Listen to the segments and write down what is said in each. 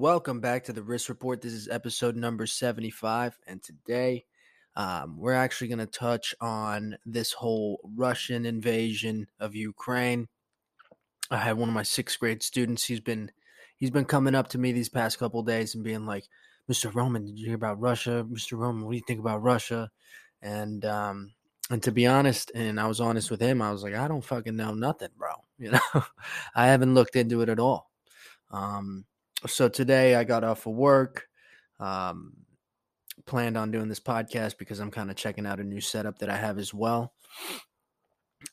Welcome back to the Risk Report. This is episode number 75. And today um, we're actually going to touch on this whole Russian invasion of Ukraine. I had one of my sixth grade students. He's been he's been coming up to me these past couple days and being like, "Mr. Roman, did you hear about Russia? Mr. Roman, what do you think about Russia?" And um, and to be honest, and I was honest with him, I was like, "I don't fucking know nothing, bro. You know, I haven't looked into it at all." Um, so today I got off of work. Um, planned on doing this podcast because I'm kind of checking out a new setup that I have as well.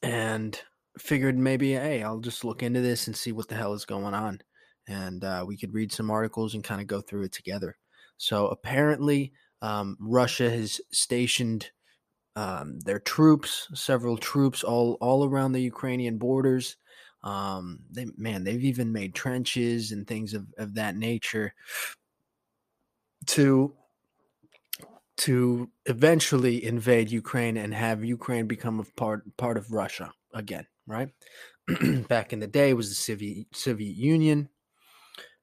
And figured maybe, hey, I'll just look into this and see what the hell is going on. And uh, we could read some articles and kind of go through it together. So apparently, um, Russia has stationed um, their troops, several troops, all all around the Ukrainian borders. Um, they man, they've even made trenches and things of, of that nature to to eventually invade Ukraine and have Ukraine become a part part of Russia again, right? Back in the day, was the Soviet Soviet Union,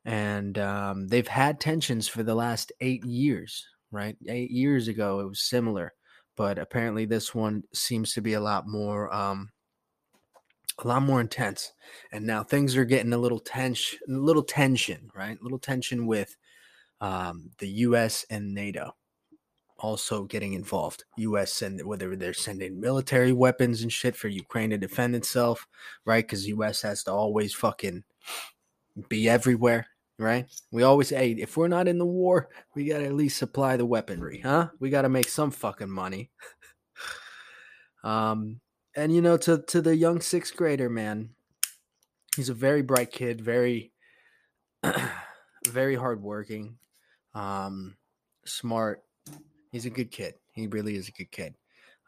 and um, they've had tensions for the last eight years, right? Eight years ago, it was similar, but apparently this one seems to be a lot more um, a lot more intense. And now things are getting a little tension, a little tension, right? A little tension with um, the U.S. and NATO also getting involved. U.S. and whether they're sending military weapons and shit for Ukraine to defend itself, right? Because U.S. has to always fucking be everywhere, right? We always, hey, if we're not in the war, we got to at least supply the weaponry, huh? We got to make some fucking money. um, and you know, to to the young sixth grader, man, he's a very bright kid, very, very hardworking, um, smart. He's a good kid. He really is a good kid.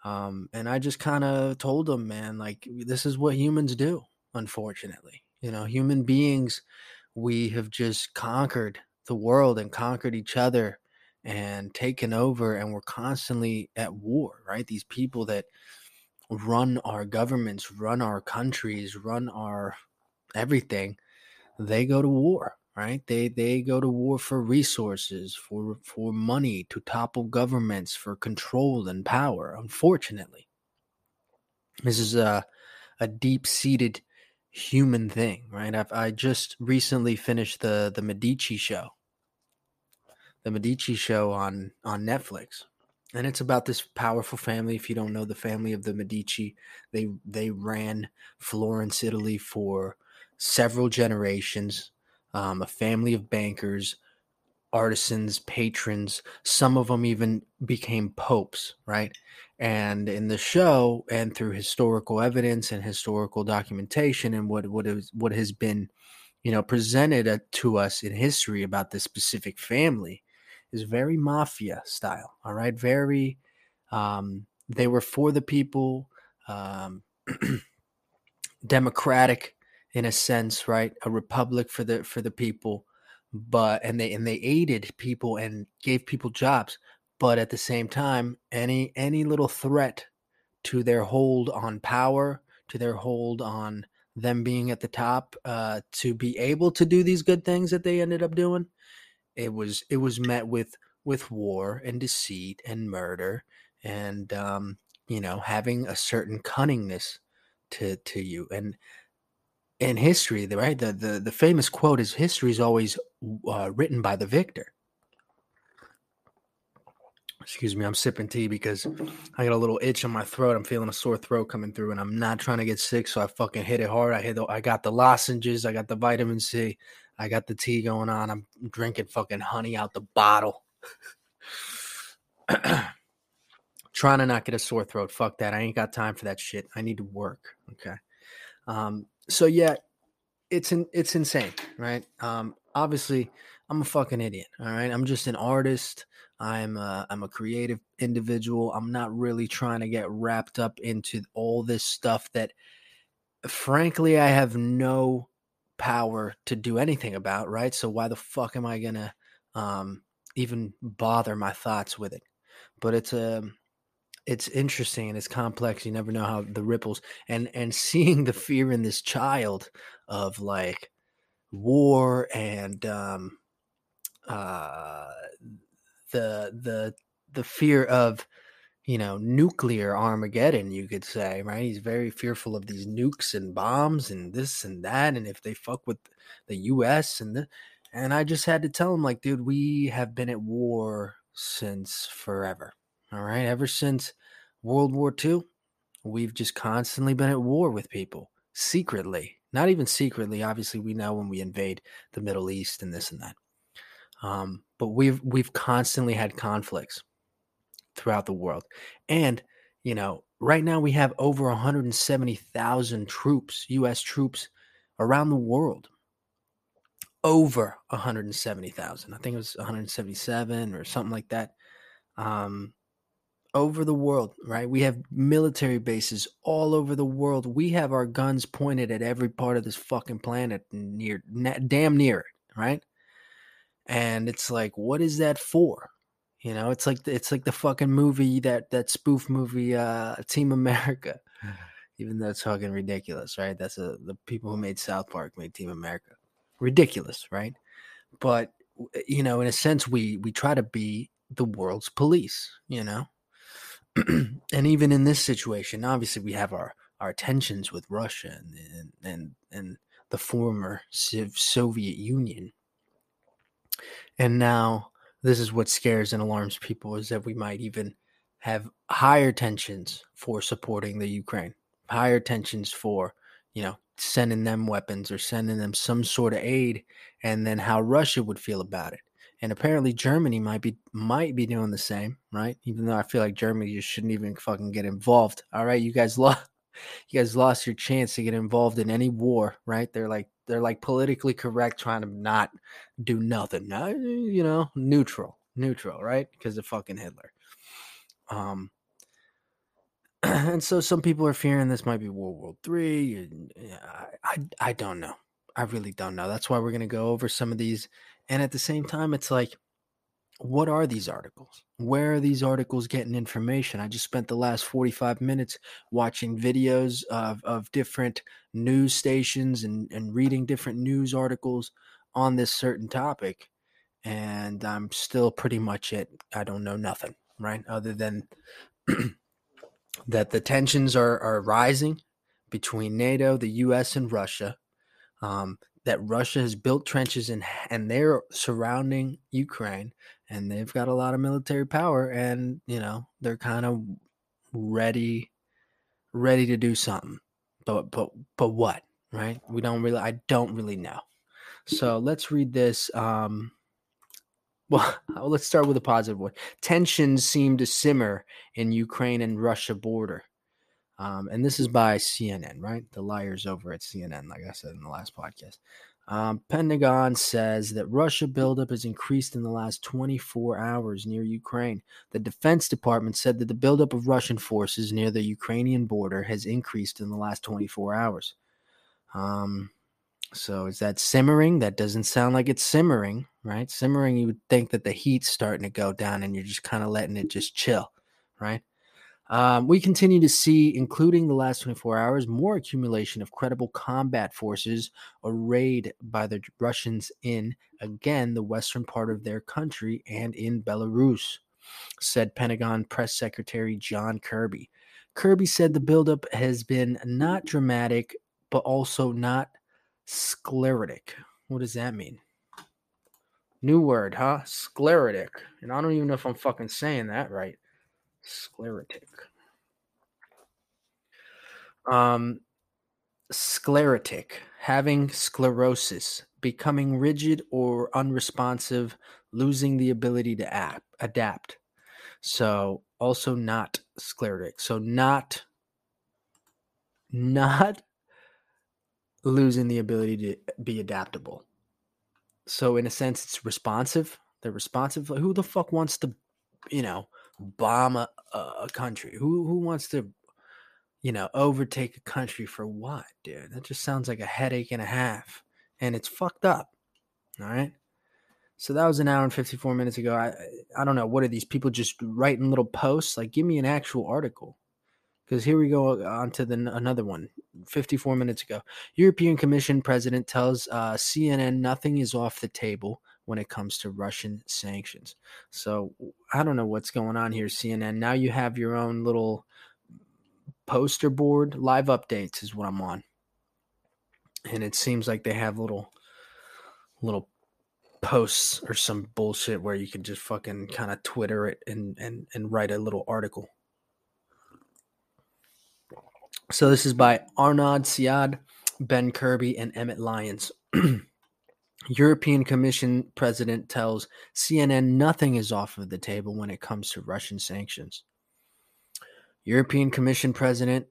Um, and I just kind of told him, man, like this is what humans do. Unfortunately, you know, human beings, we have just conquered the world and conquered each other and taken over, and we're constantly at war, right? These people that run our governments, run our countries, run our everything, they go to war, right? They they go to war for resources, for for money, to topple governments, for control and power. Unfortunately, this is a a deep seated human thing, right? I've, I just recently finished the the Medici show, the Medici show on on Netflix, and it's about this powerful family. If you don't know the family of the Medici, they they ran Florence, Italy for several generations. Um, a family of bankers, artisans, patrons. Some of them even became popes, right? And in the show, and through historical evidence and historical documentation, and what what is what has been, you know, presented uh, to us in history about this specific family, is very mafia style. All right, very. Um, they were for the people, um, democratic in a sense, right? A republic for the for the people, but and they and they aided people and gave people jobs, but at the same time, any any little threat to their hold on power, to their hold on them being at the top, uh, to be able to do these good things that they ended up doing, it was it was met with with war and deceit and murder and um, you know having a certain cunningness to to you. And in history the right the the, the famous quote is history is always uh, written by the victor. Excuse me i'm sipping tea because i got a little itch on my throat. I'm feeling a sore throat coming through and i'm not trying to get sick so i fucking hit it hard. I hit the, i got the lozenges i got the vitamin c I got the tea going on. I'm drinking fucking honey out the bottle. Trying to not get a sore throat. Fuck that. I ain't got time for that shit. I need to work. Okay. Um, so yeah, it's in, it's insane, right? Um, obviously I'm a fucking idiot. All right. I'm just an artist. I'm a, I'm a creative individual. I'm not really trying to get wrapped up into all this stuff that frankly I have no power to do anything about, right? So why the fuck am I to um even bother my thoughts with it? But it's a um, it's interesting and it's complex. You never know how the ripples and and seeing the fear in this child of like war and um uh the the the fear of you know nuclear armageddon you could say right? He's very fearful of these nukes and bombs and this and that and if they fuck with the us and the and i just had to tell him like dude we have been at war since forever all right? Ever since world war ii we've just constantly been at war with people secretly not even secretly obviously we know when we invade the middle east and this and that um, but we've we've constantly had conflicts throughout the world. And, you know, right now we have over 170,000 troops, US troops around the world. Over 170,000. I think it was 177 or something like that. Um, over the world, right? We have military bases all over the world. We have our guns pointed at every part of this fucking planet, near, damn near it, right? And it's like, what is that for? You know, it's like the, it's like the fucking movie that that spoof movie, uh, Team America. Even though it's fucking ridiculous, right? That's a, the people who made South Park made Team America. Ridiculous, right? But you know, in a sense, we we try to be the world's police. You know, and even in this situation, obviously, we have our our tensions with Russia and and and the former Soviet Union and now this is what scares and alarms people is that we might even have higher tensions for supporting the Ukraine, higher tensions for, you know, sending them weapons or sending them some sort of aid and then how Russia would feel about it. And apparently Germany might be might be doing the same, right? Even though I feel like Germany just shouldn't even fucking get involved. All right, you guys lost you guys lost your chance to get involved in any war, right? They're like they're like politically correct, trying to not do nothing. you know, neutral, neutral, right? Because of fucking Hitler. Um, and so some people are fearing this might be World War Three. I, I, I don't know. I really don't know. That's why we're gonna go over some of these. And at the same time, it's like what are these articles? Where are these articles getting information? I just spent the last 45 minutes watching videos of, of different news stations and, and reading different news articles on this certain topic. And I'm still pretty much it. I don't know nothing, right? Other than that the tensions are, are rising between NATO, the US, and Russia. Um, that Russia has built trenches in, and they're surrounding Ukraine and they've got a lot of military power and you know they're kind of ready ready to do something. But but but what right? We don't really i don't really know. So let's read this um well let's start with a positive one. Tensions seem to simmer in ukraine and russia border. Um, and this is by cnn right? The liars over at cnn like i said in the last podcast um, Pentagon says that Russia buildup has increased in the last 24 hours near Ukraine. The Defense Department said that the buildup of Russian forces near the Ukrainian border has increased in the last 24 hours. Um, so is that simmering? That doesn't sound like it's simmering, right? Simmering, you would think that the heat's starting to go down and you're just kind of letting it just chill, right? Um, we continue to see, including the last 24 hours, more accumulation of credible combat forces arrayed by the Russians in, again, the western part of their country and in Belarus, said Pentagon Press Secretary John Kirby. Kirby said the buildup has been not dramatic, but also not sclerotic. What does that mean? New word, huh? Sclerotic. And I don't even know if I'm fucking saying that right sclerotic. Um, sclerotic, having sclerosis, becoming rigid or unresponsive, losing the ability to ap- adapt. So also not sclerotic. So not not losing the ability to be adaptable. So in a sense, it's responsive. They're responsive. Who the fuck wants to, you know, bomb a, a country? Who who wants to, you know, overtake a country for what, dude? That just sounds like a headache and a half, and it's fucked up. All right. So that was an hour and 54 minutes ago. I I don't know. What are these people just writing little posts? Like, give me an actual article. Because here we go on to the another one. 54 minutes ago, European Commission president tells uh, CNN nothing is off the table when it comes to Russian sanctions. So I don't know what's going on here, CNN. Now you have your own little poster board. Live updates is what I'm on, and it seems like they have little little posts or some bullshit where you can just fucking kind of Twitter it and and and write a little article. So this is by Arnaud Siad, Ben Kirby, and Emmett Lyons. European Commission president tells CNN nothing is off of the table when it comes to Russian sanctions. European Commission President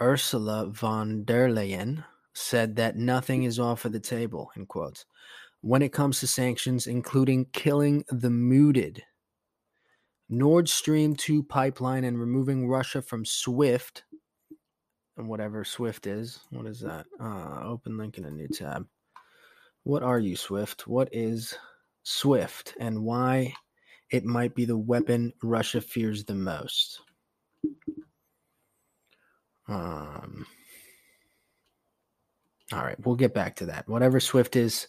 Ursula von der Leyen said that nothing is off of the table, in quotes, when it comes to sanctions, including killing the mooted Nord Stream 2 pipeline and removing Russia from SWIFT, and whatever Swift is. What is that? Uh, open link in a new tab. What are you, Swift? What is Swift and why it might be the weapon Russia fears the most? Um, all right, we'll get back to that. Whatever Swift is,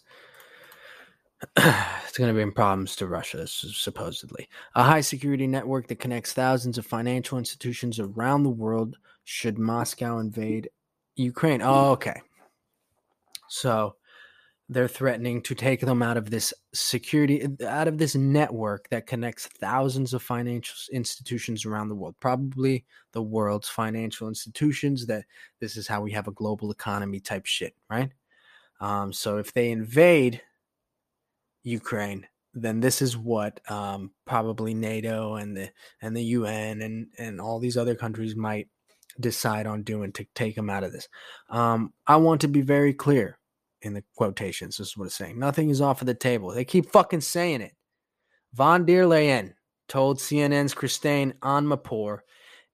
it's going to bring problems to Russia, supposedly. A high security network that connects thousands of financial institutions around the world should Moscow invade Ukraine. Oh, okay. So they're threatening to take them out of this security, out of this network that connects thousands of financial institutions around the world, probably the world's financial institutions. That this is how we have a global economy type shit, right? Um, so if they invade Ukraine, then this is what um, probably NATO and the and the UN and and all these other countries might decide on doing to take them out of this. Um, I want to be very clear in the quotations. This is what it's saying. Nothing is off of the table. They keep fucking saying it. Von der Leyen told CNN's Christine Amanpour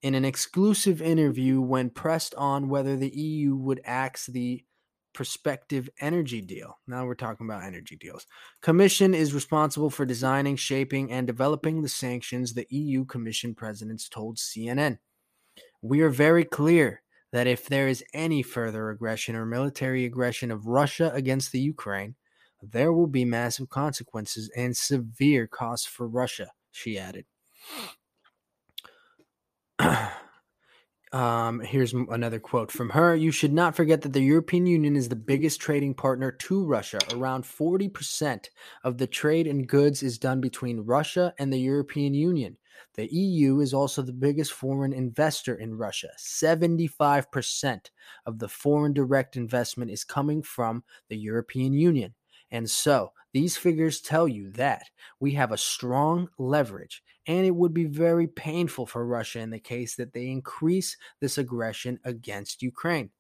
in an exclusive interview when pressed on whether the EU would axe the prospective energy deal. Now we're talking about energy deals. Commission is responsible for designing, shaping, and developing the sanctions, the EU Commission presidents told CNN. We are very clear that if there is any further aggression or military aggression of Russia against the Ukraine, there will be massive consequences and severe costs for Russia, she added. um, here's another quote from her You should not forget that the European Union is the biggest trading partner to Russia. Around 40% of the trade in goods is done between Russia and the European Union. The EU is also the biggest foreign investor in Russia. 75% of the foreign direct investment is coming from the European Union. And so these figures tell you that we have a strong leverage, and it would be very painful for Russia in the case that they increase this aggression against Ukraine.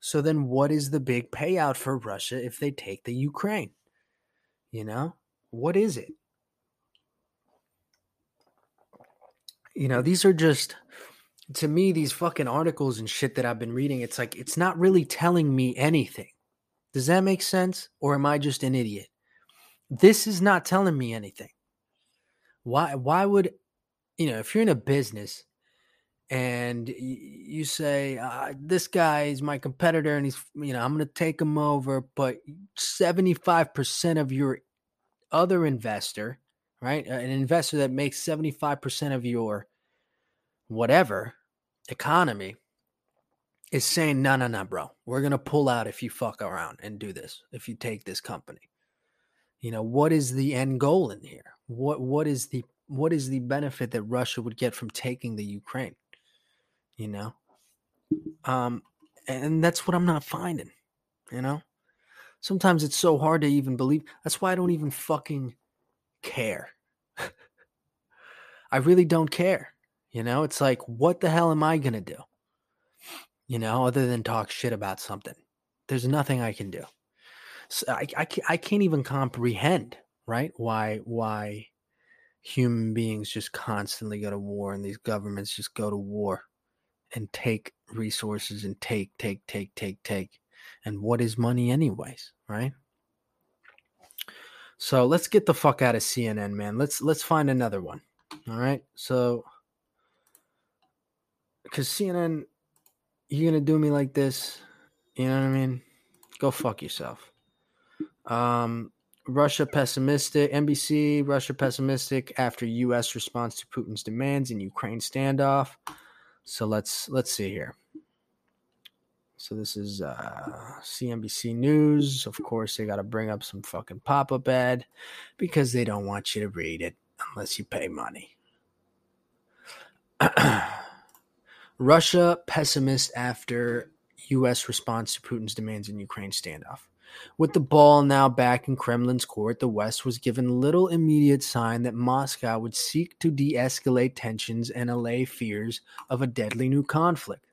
So then, what is the big payout for Russia if they take the Ukraine? You know, what is it? You know, these are just to me these fucking articles and shit that I've been reading. It's like it's not really telling me anything. Does that make sense? Or am I just an idiot? This is not telling me anything. Why why would you know, if you're in a business and you say uh, this guy is my competitor and he's you know i'm going to take him over but 75% of your other investor right? An investor that makes 75% of your whatever economy is saying, no, no, no, bro, we're going to pull out if you fuck around and do this, if you take this company. You know, what is the end goal in here? What what is the what is the benefit that Russia would get from taking the Ukraine? You know? Um and that's what I'm not finding, you know? Sometimes it's so hard to even believe. That's why I don't even fucking care. I really don't care. You know, it's like, what the hell am I going to do? You know, other than talk shit about something. There's nothing I can do. So I, I, I can't even comprehend, right? Why why human beings just constantly go to war and these governments just go to war and take resources and take, take, take, take, take. And what is money, anyways, right? So let's get the fuck out of CNN, man. Let's let's find another one. All right. So because CNN, you're gonna do me like this, you know what I mean? Go fuck yourself. Um, Russia pessimistic. NBC, Russia pessimistic after U.S. response to Putin's demands in Ukraine standoff. So let's let's see here. So this is uh, CNBC News. Of course, they got to bring up some fucking pop-up ad because they don't want you to read it unless you pay money. Russia pessimist after U.S. response to Putin's demands in Ukraine standoff. With the ball now back in Kremlin's court, the West was given little immediate sign that Moscow would seek to de escalate tensions and allay fears of a deadly new conflict.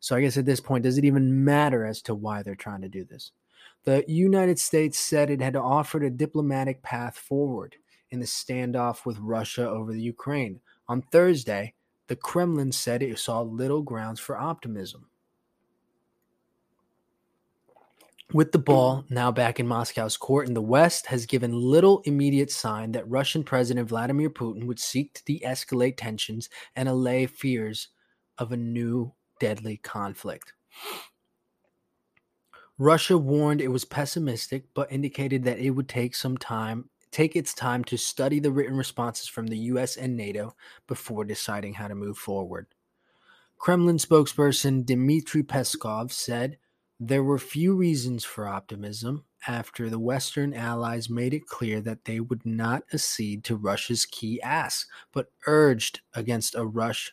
So, I guess at this point, does it even matter as to why they're trying to do this? The United States said it had offered a diplomatic path forward in the standoff with Russia over the Ukraine. On Thursday, the Kremlin said it saw little grounds for optimism. With the ball now back in Moscow's court in the West has given little immediate sign that Russian President Vladimir Putin would seek to de escalate tensions and allay fears of a new deadly conflict. Russia warned it was pessimistic, but indicated that it would take some time, take its time to study the written responses from the US and NATO before deciding how to move forward. Kremlin spokesperson Dmitry Peskov said there were few reasons for optimism after the Western allies made it clear that they would not accede to Russia's key asks, but urged against a rush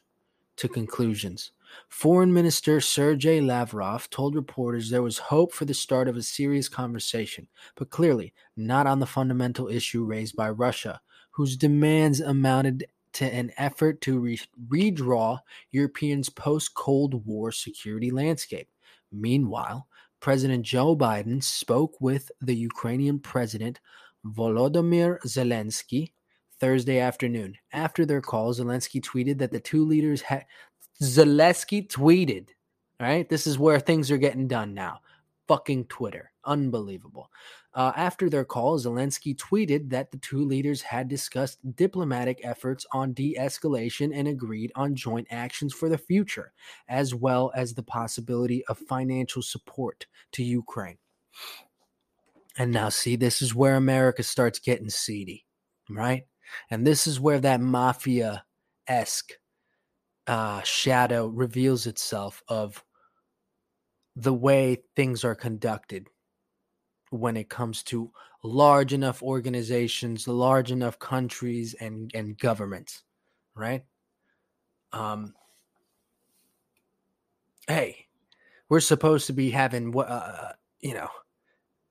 to conclusions. Foreign Minister Sergei Lavrov told reporters there was hope for the start of a serious conversation, but clearly not on the fundamental issue raised by Russia, whose demands amounted to an effort to re- redraw Europeans' post Cold War security landscape. Meanwhile, President Joe Biden spoke with the Ukrainian President Volodymyr Zelensky Thursday afternoon. After their call, Zelensky tweeted that the two leaders had Zelensky tweeted, right? This is where things are getting done now. Fucking Twitter. Unbelievable. Uh, after their call, Zelensky tweeted that the two leaders had discussed diplomatic efforts on de escalation and agreed on joint actions for the future, as well as the possibility of financial support to Ukraine. And now, see, this is where America starts getting seedy, right? And this is where that mafia esque uh, shadow reveals itself of the way things are conducted when it comes to large enough organizations, large enough countries and and governments, right? Um hey, we're supposed to be having what uh, you know,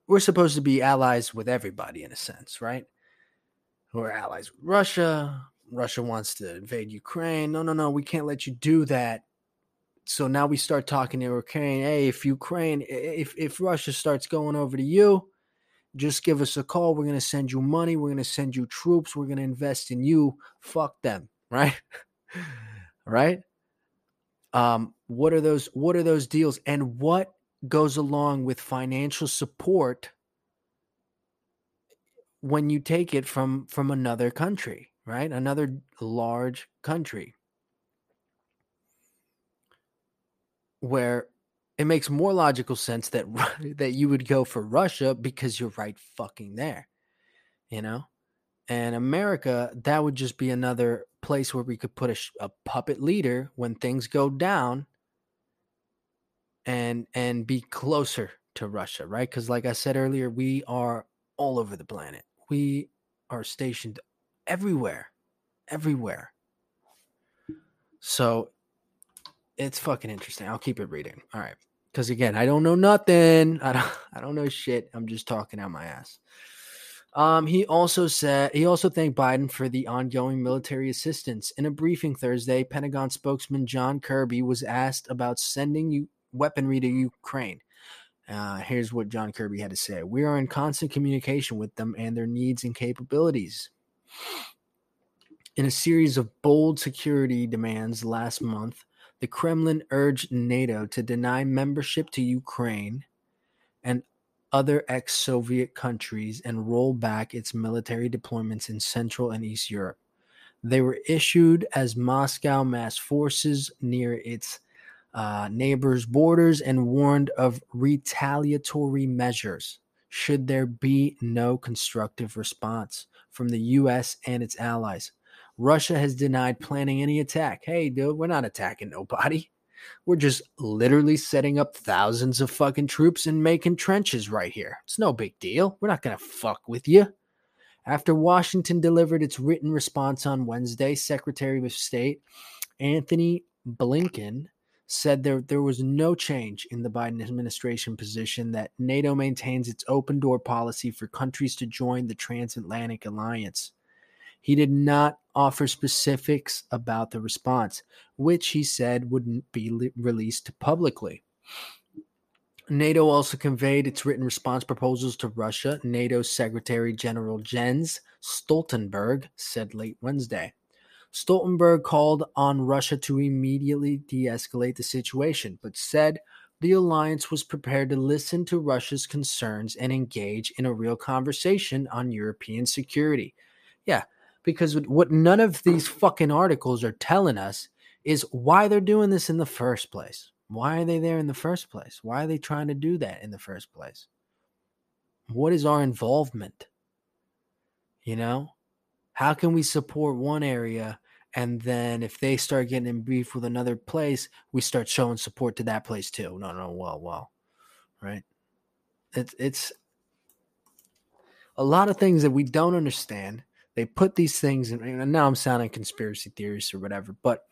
we're supposed to be allies with everybody in a sense, right? We're allies with Russia. Russia wants to invade Ukraine. No, no, no, we can't let you do that so now we start talking to Ukraine. Hey, if Ukraine, if if Russia starts going over to you, just give us a call. We're gonna send you money. We're gonna send you troops. We're gonna invest in you. Fuck them, right? right? Um, what are those? What are those deals? And what goes along with financial support when you take it from from another country, right? Another large country. where it makes more logical sense that that you would go for Russia because you're right fucking there, you know. And America, that would just be another place where we could put a, a puppet leader when things go down, and and be closer to Russia, right? Because like I said earlier, we are all over the planet. We are stationed everywhere, everywhere. So it's fucking interesting. I'll keep it reading. All right. Because again, I don't know nothing. I don't I don't know shit. I'm just talking out my ass. Um, he also said he also thanked Biden for the ongoing military assistance. In a briefing Thursday, Pentagon spokesman John Kirby was asked about sending you weaponry to Ukraine. Uh, here's what John Kirby had to say We are in constant communication with them and their needs and capabilities. In a series of bold security demands last month, the Kremlin urged NATO to deny membership to Ukraine and other ex Soviet countries and roll back its military deployments in Central and East Europe. They were issued as Moscow massed forces near its uh, neighbors' borders and warned of retaliatory measures should there be no constructive response from the U.S. and its allies. Russia has denied planning any attack. Hey, dude, we're not attacking nobody. We're just literally setting up thousands of fucking troops and making trenches right here. It's no big deal. We're not going to fuck with you. After Washington delivered its written response on Wednesday, Secretary of State Antony Blinken said there, there was no change in the Biden administration position that NATO maintains its open door policy for countries to join the transatlantic alliance. He did not offer specifics about the response, which he said wouldn't be released publicly. NATO also conveyed its written response proposals to Russia, NATO Secretary General Jens Stoltenberg said late Wednesday. Stoltenberg called on Russia to immediately de escalate the situation, but said the alliance was prepared to listen to Russia's concerns and engage in a real conversation on European security. Yeah, because what none of these fucking articles are telling us is why they're doing this in the first place. Why are they there in the first place? Why are they trying to do that in the first place? What is our involvement? You know, how can we support one area and then if they start getting in beef with another place, we start showing support to that place too? No, no, well, well, right? It's it's a lot of things that we don't understand they put these things in, and now I'm sounding conspiracy theorists or whatever, but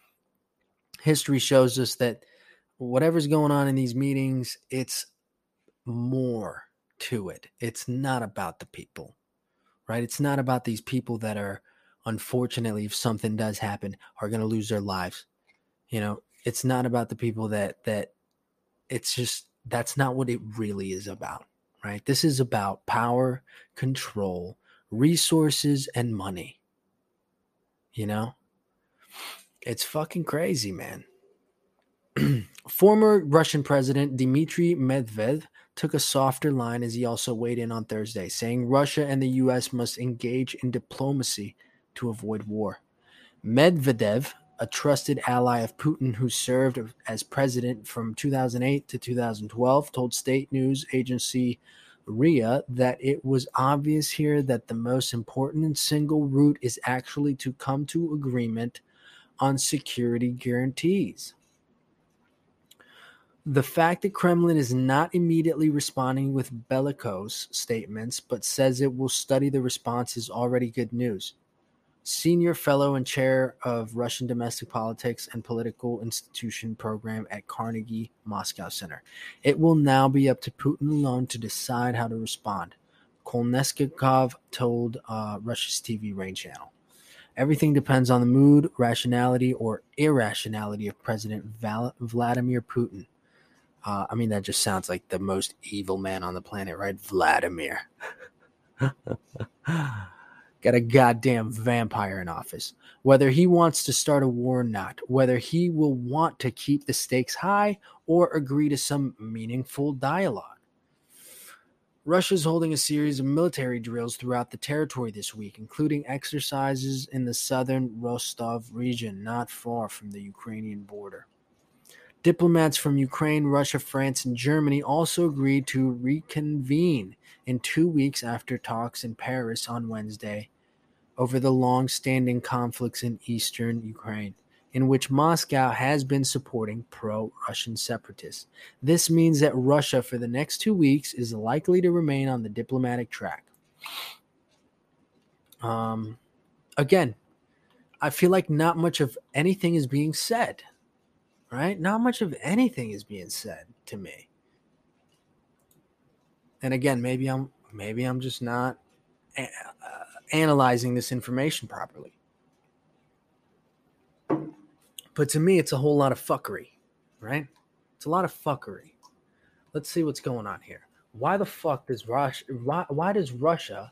history shows us that whatever's going on in these meetings, it's more to it. It's not about the people, right? It's not about these people that are, unfortunately, if something does happen, are going to lose their lives. You know, it's not about the people that, that it's just, that's not what it really is about, right? This is about power, control, resources and money. You know? It's fucking crazy, man. Former Russian President Dmitry Medvedev took a softer line as he also weighed in on Thursday, saying Russia and the U.S. must engage in diplomacy to avoid war. Medvedev, a trusted ally of Putin who served as president from 2008 to 2012, told state news agency RIA that it was obvious here that the most important single route is actually to come to agreement on security guarantees. The fact that Kremlin is not immediately responding with bellicose statements but says it will study the response is already good news senior fellow and chair of Russian domestic politics and political institution program at Carnegie Moscow Center. It will now be up to Putin alone to decide how to respond. Kolesnikov told uh, Russia's TV Rain channel. Everything depends on the mood, rationality, or irrationality of President Val- Vladimir Putin. Uh, I mean, that just sounds like the most evil man on the planet, right? Vladimir. got a goddamn vampire in office. Whether he wants to start a war or not, whether he will want to keep the stakes high or agree to some meaningful dialogue. Russia is holding a series of military drills throughout the territory this week, including exercises in the southern Rostov region, not far from the Ukrainian border. Diplomats from Ukraine, Russia, France, and Germany also agreed to reconvene in two weeks after talks in Paris on Wednesday over the long standing conflicts in eastern Ukraine, in which Moscow has been supporting pro Russian separatists. This means that Russia, for the next two weeks, is likely to remain on the diplomatic track. Um, again, I feel like not much of anything is being said, right? Not much of anything is being said to me and again, maybe I'm maybe I'm just not uh, analyzing this information properly. But to me, it's a whole lot of fuckery, right? It's a lot of fuckery. let's see what's going on here. Why the fuck does Russia? Why, why does Russia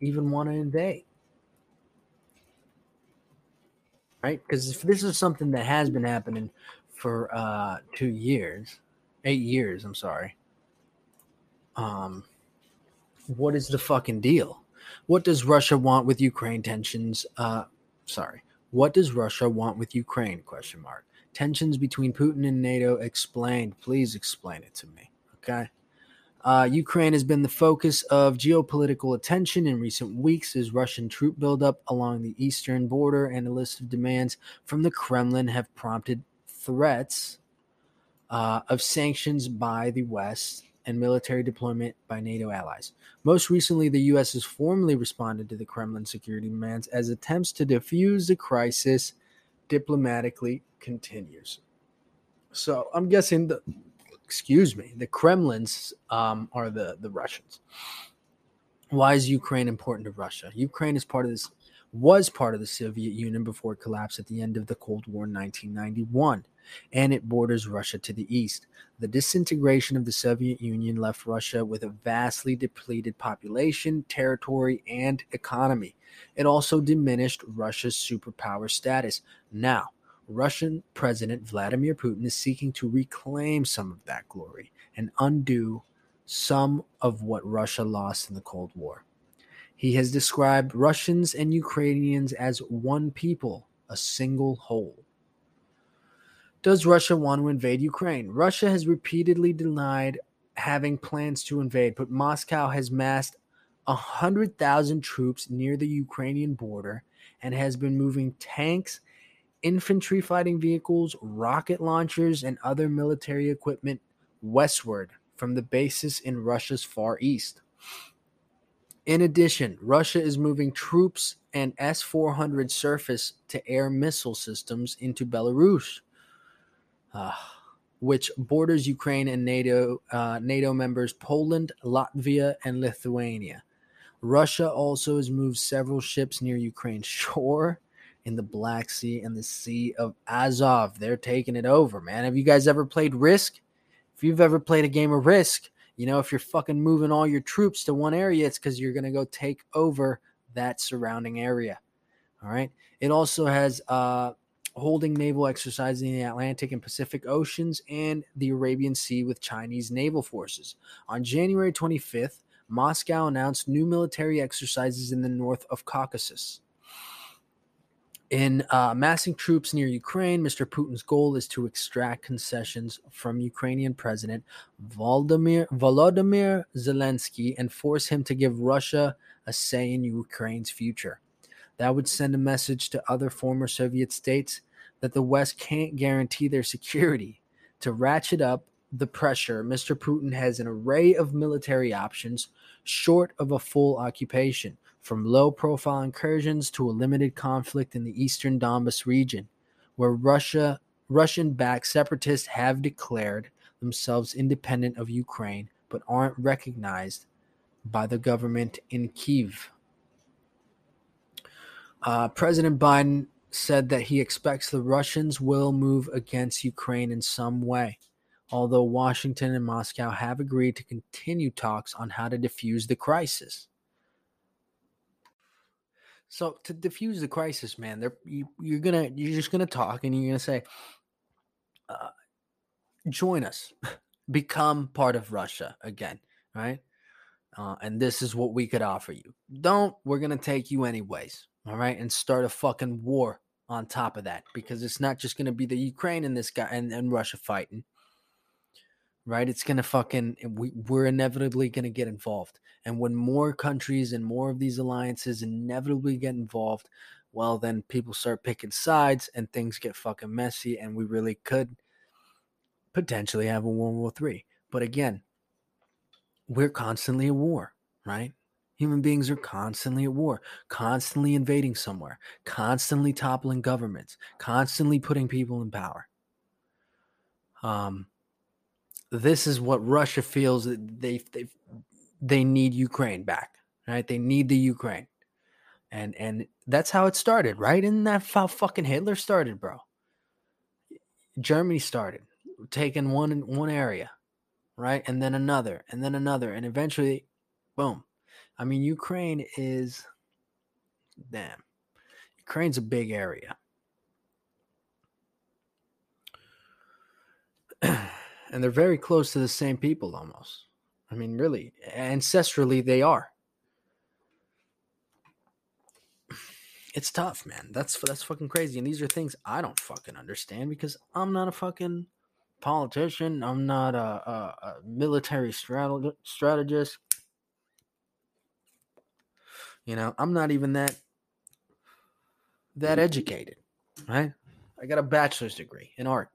even want to invade? Right? Because if this is something that has been happening for uh, two years, eight years, I'm sorry. Um, what is the fucking deal? What does Russia want with Ukraine tensions? Uh, sorry. What does Russia want with Ukraine? Question mark. Tensions between Putin and NATO explained. Please explain it to me. Okay. Uh, Ukraine has been the focus of geopolitical attention in recent weeks as Russian troop buildup along the eastern border and a list of demands from the Kremlin have prompted threats uh, of sanctions by the West and military deployment by NATO allies. Most recently, the U.S. has formally responded to the Kremlin security demands as attempts to defuse the crisis diplomatically continues. So I'm guessing the excuse me, the Kremlins um, are the the Russians. Why is Ukraine important to Russia? Ukraine is part of this was part of the Soviet Union before it collapsed at the end of the Cold War in 1991 and it borders Russia to the east. The disintegration of the Soviet Union left Russia with a vastly depleted population, territory, and economy. It also diminished Russia's superpower status. Now, Russian President Vladimir Putin is seeking to reclaim some of that glory and undo some of what Russia lost in the Cold War. He has described Russians and Ukrainians as one people, a single whole. Does Russia want to invade Ukraine? Russia has repeatedly denied having plans to invade, but Moscow has massed 100,000 troops near the Ukrainian border and has been moving tanks, infantry fighting vehicles, rocket launchers, and other military equipment westward from the bases in Russia's far east. In addition, Russia is moving troops and S 400 surface to air missile systems into Belarus uh, which borders Ukraine and NATO uh, NATO members Poland, Latvia, and Lithuania. Russia also has moved several ships near Ukraine's shore in the Black Sea and the Sea of Azov. They're taking it over, man. Have you guys ever played Risk? If you've ever played a game of Risk, you know, if you're fucking moving all your troops to one area, it's because you're going to go take over that surrounding area. All right. It also has uh, holding naval exercises in the Atlantic and Pacific Oceans and the Arabian Sea with Chinese naval forces. On January 25th, Moscow announced new military exercises in the north of Caucasus. In uh, massing troops near Ukraine, Mr. Putin's goal is to extract concessions from Ukrainian President Volodymyr, Volodymyr Zelensky and force him to give Russia a say in Ukraine's future. That would send a message to other former Soviet states that the West can't guarantee their security. To ratchet up the pressure, Mr. Putin has an array of military options short of a full occupation, from low profile incursions to a limited conflict in the eastern Donbas region, where Russia Russian backed separatists have declared themselves independent of Ukraine but aren't recognized by the government in Kiev. Uh, President Biden said that he expects the Russians will move against Ukraine in some way, although Washington and Moscow have agreed to continue talks on how to defuse the crisis. So to defuse the crisis, man, they're, you, you're gonna you're just gonna talk and you're gonna say, uh, "Join us, become part of Russia again." Right? Uh, and this is what we could offer you. Don't, we're to take you anyways. All right. And start a fucking war on top of that because it's not just to be the Ukraine and this guy and, and Russia fighting. Right? It's going to fucking, we, we're inevitably going to get involved. And when more countries and more of these alliances inevitably get involved, well, then people start picking sides and things get fucking messy. And we really could potentially have a World War Three. But again, we're constantly at war, right? Human beings are constantly at war, constantly invading somewhere, constantly toppling governments, constantly putting people in power. Um, this is what Russia feels that they they they need Ukraine back, right? They need the Ukraine, and and that's how it started, right? Isn't that how fucking Hitler started, bro? Germany started taking one one area, right? And then another, and then another, and eventually, boom. I mean, Ukraine is, damn, Ukraine's a big area. and they're very close to the same people almost. I mean, really, ancestrally, they are. It's tough, man. That's that's fucking crazy. And these are things I don't fucking understand because I'm not a fucking politician. I'm not a, a, a military strategist. You know, I'm not even that that educated, right? I got a bachelor's degree in art,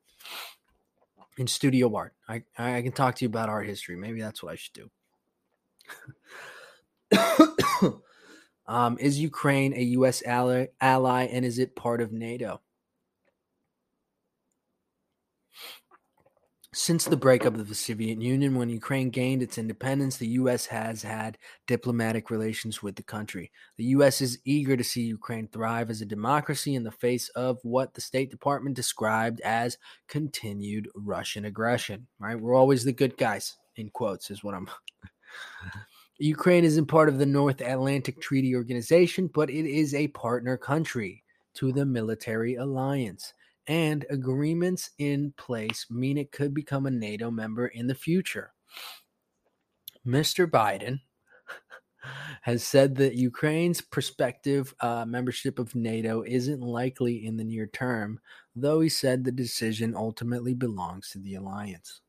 in studio art. I I can talk to you about art history. Maybe that's what I should do. um, is Ukraine a U.S. ally, ally, and is it part of NATO? Since the breakup of the Soviet Union, when Ukraine gained its independence, the U.S. has had diplomatic relations with the country. The U.S. is eager to see Ukraine thrive as a democracy in the face of what the State Department described as continued Russian aggression. Right? We're always the good guys, in quotes, is what I'm. Ukraine isn't part of the North Atlantic Treaty Organization, but it is a partner country to the military alliance and agreements in place mean it could become a NATO member in the future. Mr. Biden has said that Ukraine's prospective uh, membership of NATO isn't likely in the near term, though he said the decision ultimately belongs to the alliance.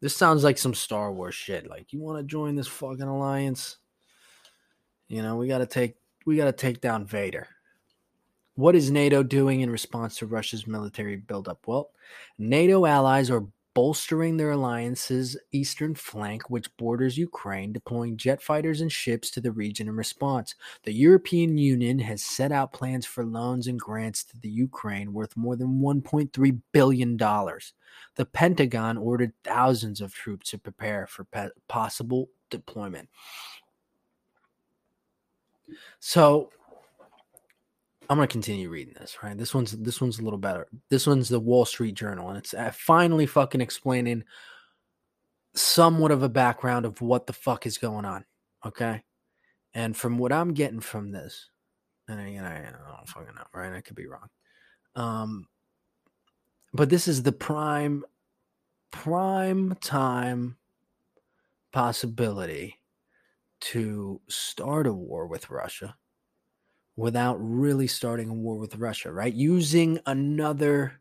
This sounds like some Star Wars shit. Like, you want to join this fucking alliance? You know, we got to take we got to take down Vader. What is NATO doing in response to Russia's military buildup? Well, NATO allies are bolstering their alliance's eastern flank, which borders Ukraine, deploying jet fighters and ships to the region in response. The European Union has set out plans for loans and grants to the Ukraine worth more than $1.3 billion. The Pentagon ordered thousands of troops to prepare for pe- possible deployment. So, I'm gonna continue reading this. Right, this one's this one's a little better. This one's the Wall Street Journal, and it's uh, finally fucking explaining somewhat of a background of what the fuck is going on. Okay, and from what I'm getting from this, and I, I don't fucking know, right? I could be wrong. Um, but this is the prime, prime time possibility to start a war with Russia without really starting a war with Russia, right? Using another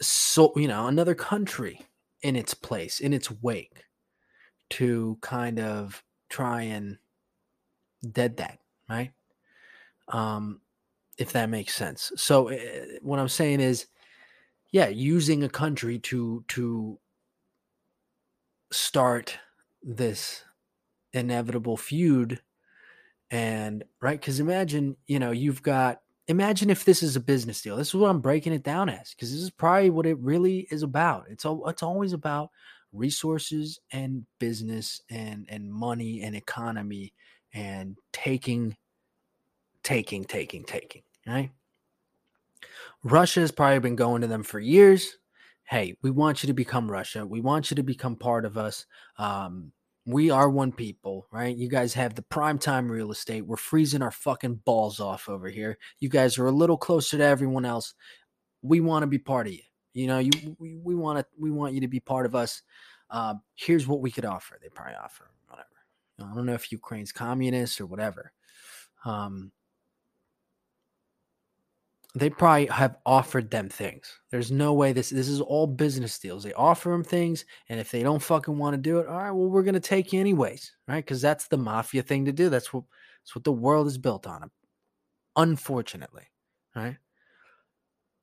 so you know, another country in its place, in its wake to kind of try and dead that, right? Um if that makes sense. So uh, what I'm saying is yeah, using a country to to start this inevitable feud and right, because imagine, you know, you've got imagine if this is a business deal. This is what I'm breaking it down as, because this is probably what it really is about. It's it's always about resources and business and and money and economy and taking, taking, taking, taking, right? Russia has probably been going to them for years. Hey, we want you to become Russia. We want you to become part of us. Um, we are one people, right? You guys have the prime time real estate. We're freezing our fucking balls off over here. You guys are a little closer to everyone else. We want to be part of you. You know, you we, we want to we want you to be part of us. Uh, here's what we could offer. They probably offer whatever. I don't know if Ukraine's communist or whatever. Um, they probably have offered them things. There's no way this this is all business deals. They offer them things, and if they don't fucking want to do it, all right, well, we're gonna take you anyways, right? Because that's the mafia thing to do. That's what that's what the world is built on. Unfortunately, right?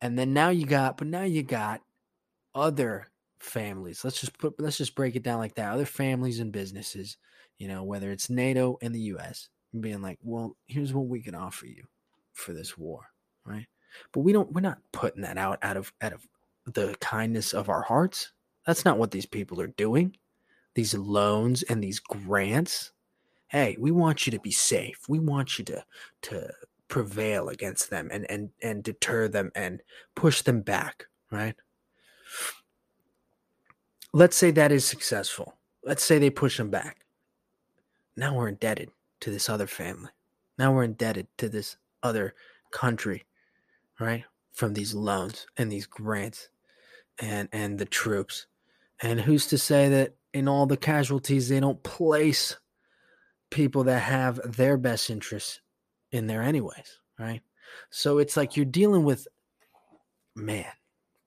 And then now you got, but now you got other families. Let's just put let's just break it down like that. Other families and businesses, you know, whether it's NATO and the US, being like, well, here's what we can offer you for this war, right? But we don't we're not putting that out out of out of the kindness of our hearts. That's not what these people are doing. These loans and these grants. Hey, we want you to be safe. We want you to to prevail against them and and and deter them and push them back, right? let's say that is successful. Let's say they push them back. Now we're indebted to this other family. Now we're indebted to this other country, right? From these loans and these grants and and the troops. And who's to say that in all the casualties they don't place people that have their best interests in there anyways, right? So it's like you're dealing with man,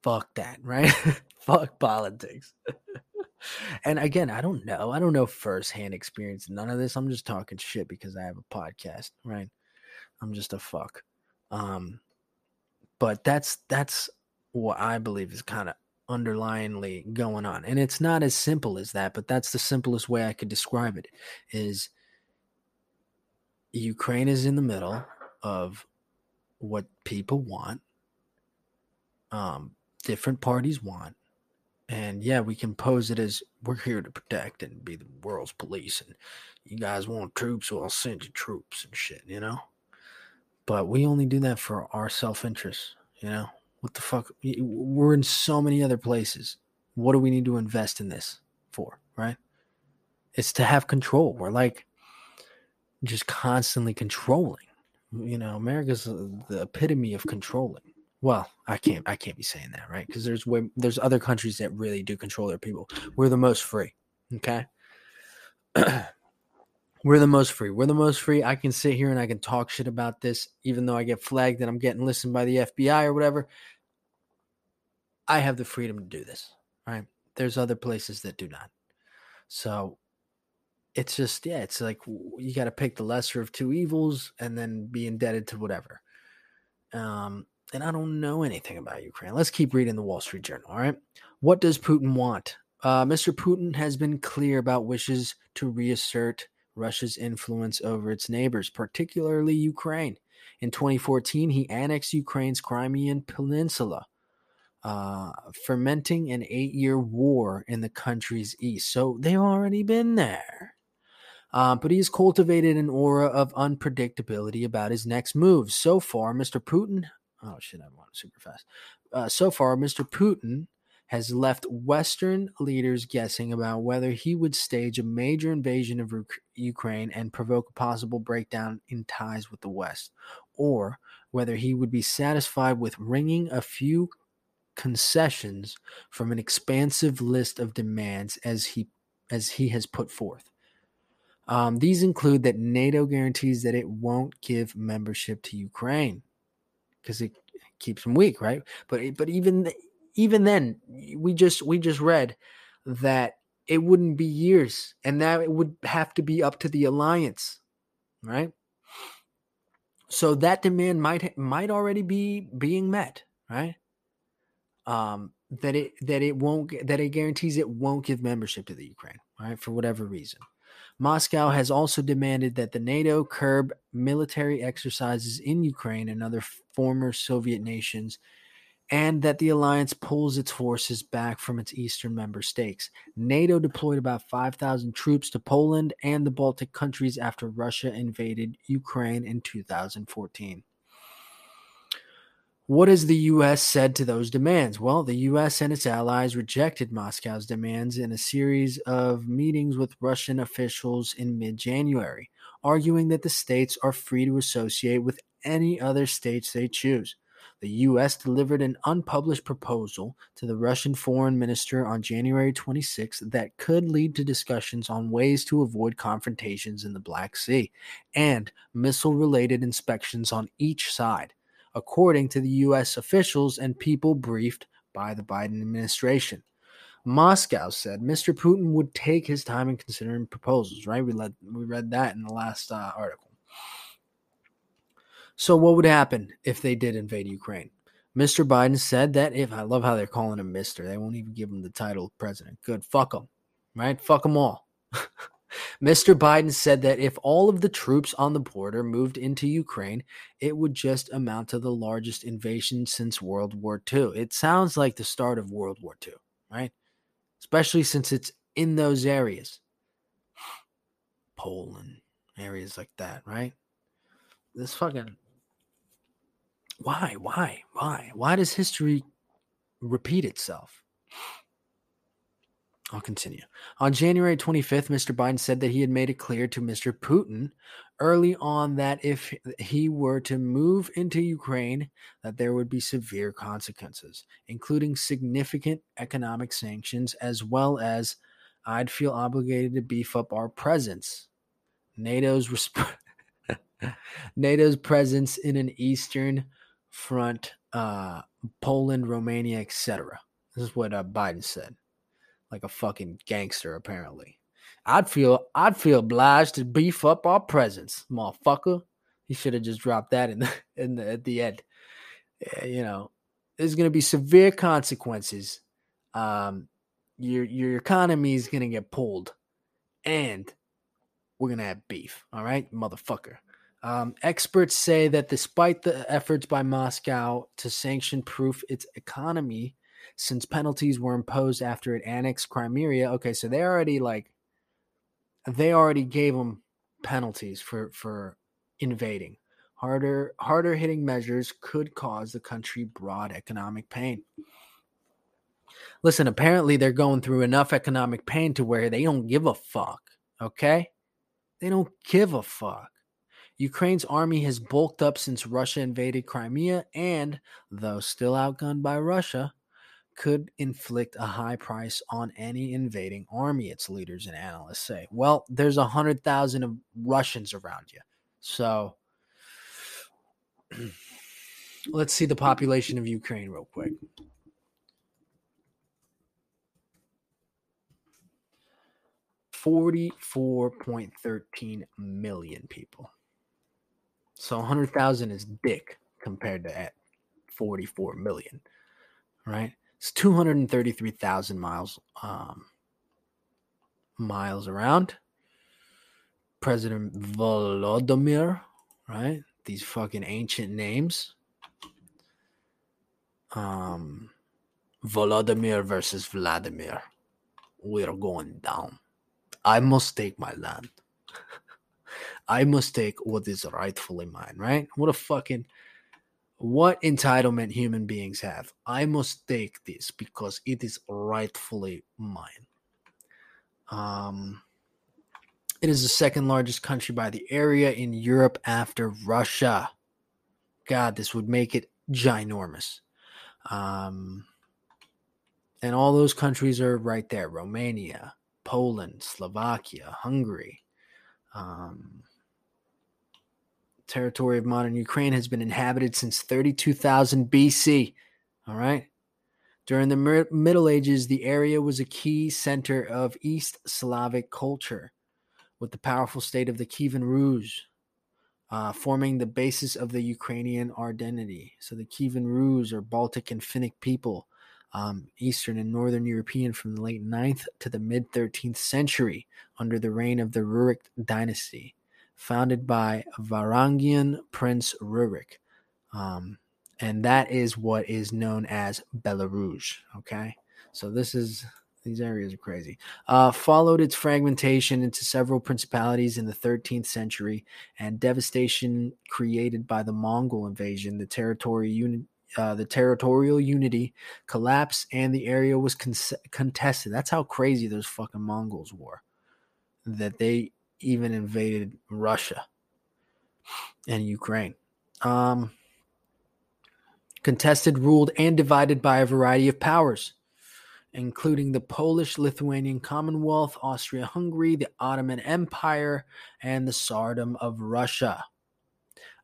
fuck that, right? fuck politics. and again, I don't know. I don't know firsthand experience none of this. I'm just talking shit because I have a podcast, right? I'm just a fuck. Um but that's that's what I believe is kind of underlyingly going on. And it's not as simple as that, but that's the simplest way I could describe it is Ukraine is in the middle of what people want. Um, different parties want. And yeah, we can pose it as we're here to protect and be the world's police. And you guys want troops, so I'll send you troops and shit, you know? But we only do that for our self interest, you know? What the fuck? We're in so many other places. What do we need to invest in this for, right? It's to have control. We're like just constantly controlling. You know, America's uh, the epitome of controlling. Well, I can't I can't be saying that, right? Because there's way there's other countries that really do control their people. We're the most free. Okay. We're the most free. We're the most free. I can sit here and I can talk shit about this, even though I get flagged that I'm getting listened by the FBI or whatever. I have the freedom to do this. Right. There's other places that do not. So it's just, yeah, it's like you got to pick the lesser of two evils and then be indebted to whatever. Um, and I don't know anything about Ukraine. Let's keep reading the Wall Street Journal. All right. What does Putin want? Uh, Mr. Putin has been clear about wishes to reassert Russia's influence over its neighbors, particularly Ukraine. In 2014, he annexed Ukraine's Crimean Peninsula, uh, fermenting an eight year war in the country's east. So they've already been there. Uh, but he's cultivated an aura of unpredictability about his next moves. So far, Mr. Putin. Oh, shit, I want super fast. Uh, so far, Mr. Putin has left Western leaders guessing about whether he would stage a major invasion of Ukraine and provoke a possible breakdown in ties with the West, or whether he would be satisfied with wringing a few concessions from an expansive list of demands as he as he has put forth. Um, these include that NATO guarantees that it won't give membership to Ukraine because it keeps them weak, right? But but even even then, we just we just read that it wouldn't be years, and that it would have to be up to the alliance, right? So that demand might might already be being met, right? Um, that it that it won't that it guarantees it won't give membership to the Ukraine, right? For whatever reason. Moscow has also demanded that the NATO curb military exercises in Ukraine and other former Soviet nations and that the alliance pulls its forces back from its eastern member states. NATO deployed about 5,000 troops to Poland and the Baltic countries after Russia invaded Ukraine in 2014. What has the U.S. said to those demands? Well, the U.S. and its allies rejected Moscow's demands in a series of meetings with Russian officials in mid January, arguing that the states are free to associate with any other states they choose the U.S. delivered an unpublished proposal to the Russian foreign minister on January 26 that could lead to discussions on ways to avoid confrontations in the Black Sea and missile related inspections on each side, according to the U.S. officials and people briefed by the Biden administration. Moscow said Mr. Putin would take his time in considering proposals, right? We, let, we read that in the last uh, article. So, what would happen if they did invade Ukraine? Mr. Biden said that if I love how they're calling him Mr., they won't even give him the title of president. Good. Fuck them. Right? Fuck them all. Mr. Biden said that if all of the troops on the border moved into Ukraine, it would just amount to the largest invasion since World War II. It sounds like the start of World War II, right? Especially since it's in those areas. Poland, areas like that, right? This fucking why? Why? Why? Why does history repeat itself? I'll continue. On January 25th, Mr. Biden said that he had made it clear to Mr. Putin early on that if he were to move into Ukraine, that there would be severe consequences, including significant economic sanctions, as well as I'd feel obligated to beef up our presence. NATO's resp- NATO's presence in an eastern front, uh, Poland, Romania, etc. This is what uh, Biden said, like a fucking gangster, apparently. I'd feel I'd feel obliged to beef up our presence, motherfucker. He should have just dropped that in the in the at the end. You know, there's going to be severe consequences. Um, your your economy is going to get pulled, and we're going to have beef. All right, motherfucker. Um, experts say that despite the efforts by Moscow to sanction proof its economy, since penalties were imposed after it annexed Crimea, okay, so they already like they already gave them penalties for for invading. Harder harder hitting measures could cause the country broad economic pain. Listen, apparently they're going through enough economic pain to where they don't give a fuck, okay? They don't give a fuck. Ukraine's army has bulked up since Russia invaded Crimea and, though still outgunned by Russia, could inflict a high price on any invading army, its leaders and analysts say. Well, there's a hundred thousand Russians around you. So let's see the population of Ukraine real quick. Forty-four point thirteen million people. So 100,000 is dick compared to at 44 million, right? It's 233,000 miles um, miles around. President Volodymyr, right? These fucking ancient names. Um, Volodymyr versus Vladimir. We're going down. I must take my land. I must take what is rightfully mine, right? What a fucking what entitlement human beings have. I must take this because it is rightfully mine. Um it is the second largest country by the area in Europe after Russia. God, this would make it ginormous. Um, and all those countries are right there Romania, Poland, Slovakia, Hungary. Um, territory of modern Ukraine has been inhabited since 32,000 BC. All right. During the Middle Ages, the area was a key center of East Slavic culture, with the powerful state of the Kievan Rus uh, forming the basis of the Ukrainian identity. So the Kievan Rus are Baltic and Finnic people, um, Eastern and Northern European from the late 9th to the mid 13th century under the reign of the Rurik dynasty founded by Varangian Prince Rurik. Um, and that is what is known as Belarus. Okay. So this is these areas are crazy. Uh, followed its fragmentation into several principalities in the 13th century and devastation created by the Mongol invasion. The territory uni- uh, the territorial unity collapsed and the area was con- contested. That's how crazy those fucking Mongols were. That they even invaded Russia and Ukraine. Um, contested, ruled, and divided by a variety of powers, including the Polish Lithuanian Commonwealth, Austria Hungary, the Ottoman Empire, and the Tsardom of Russia.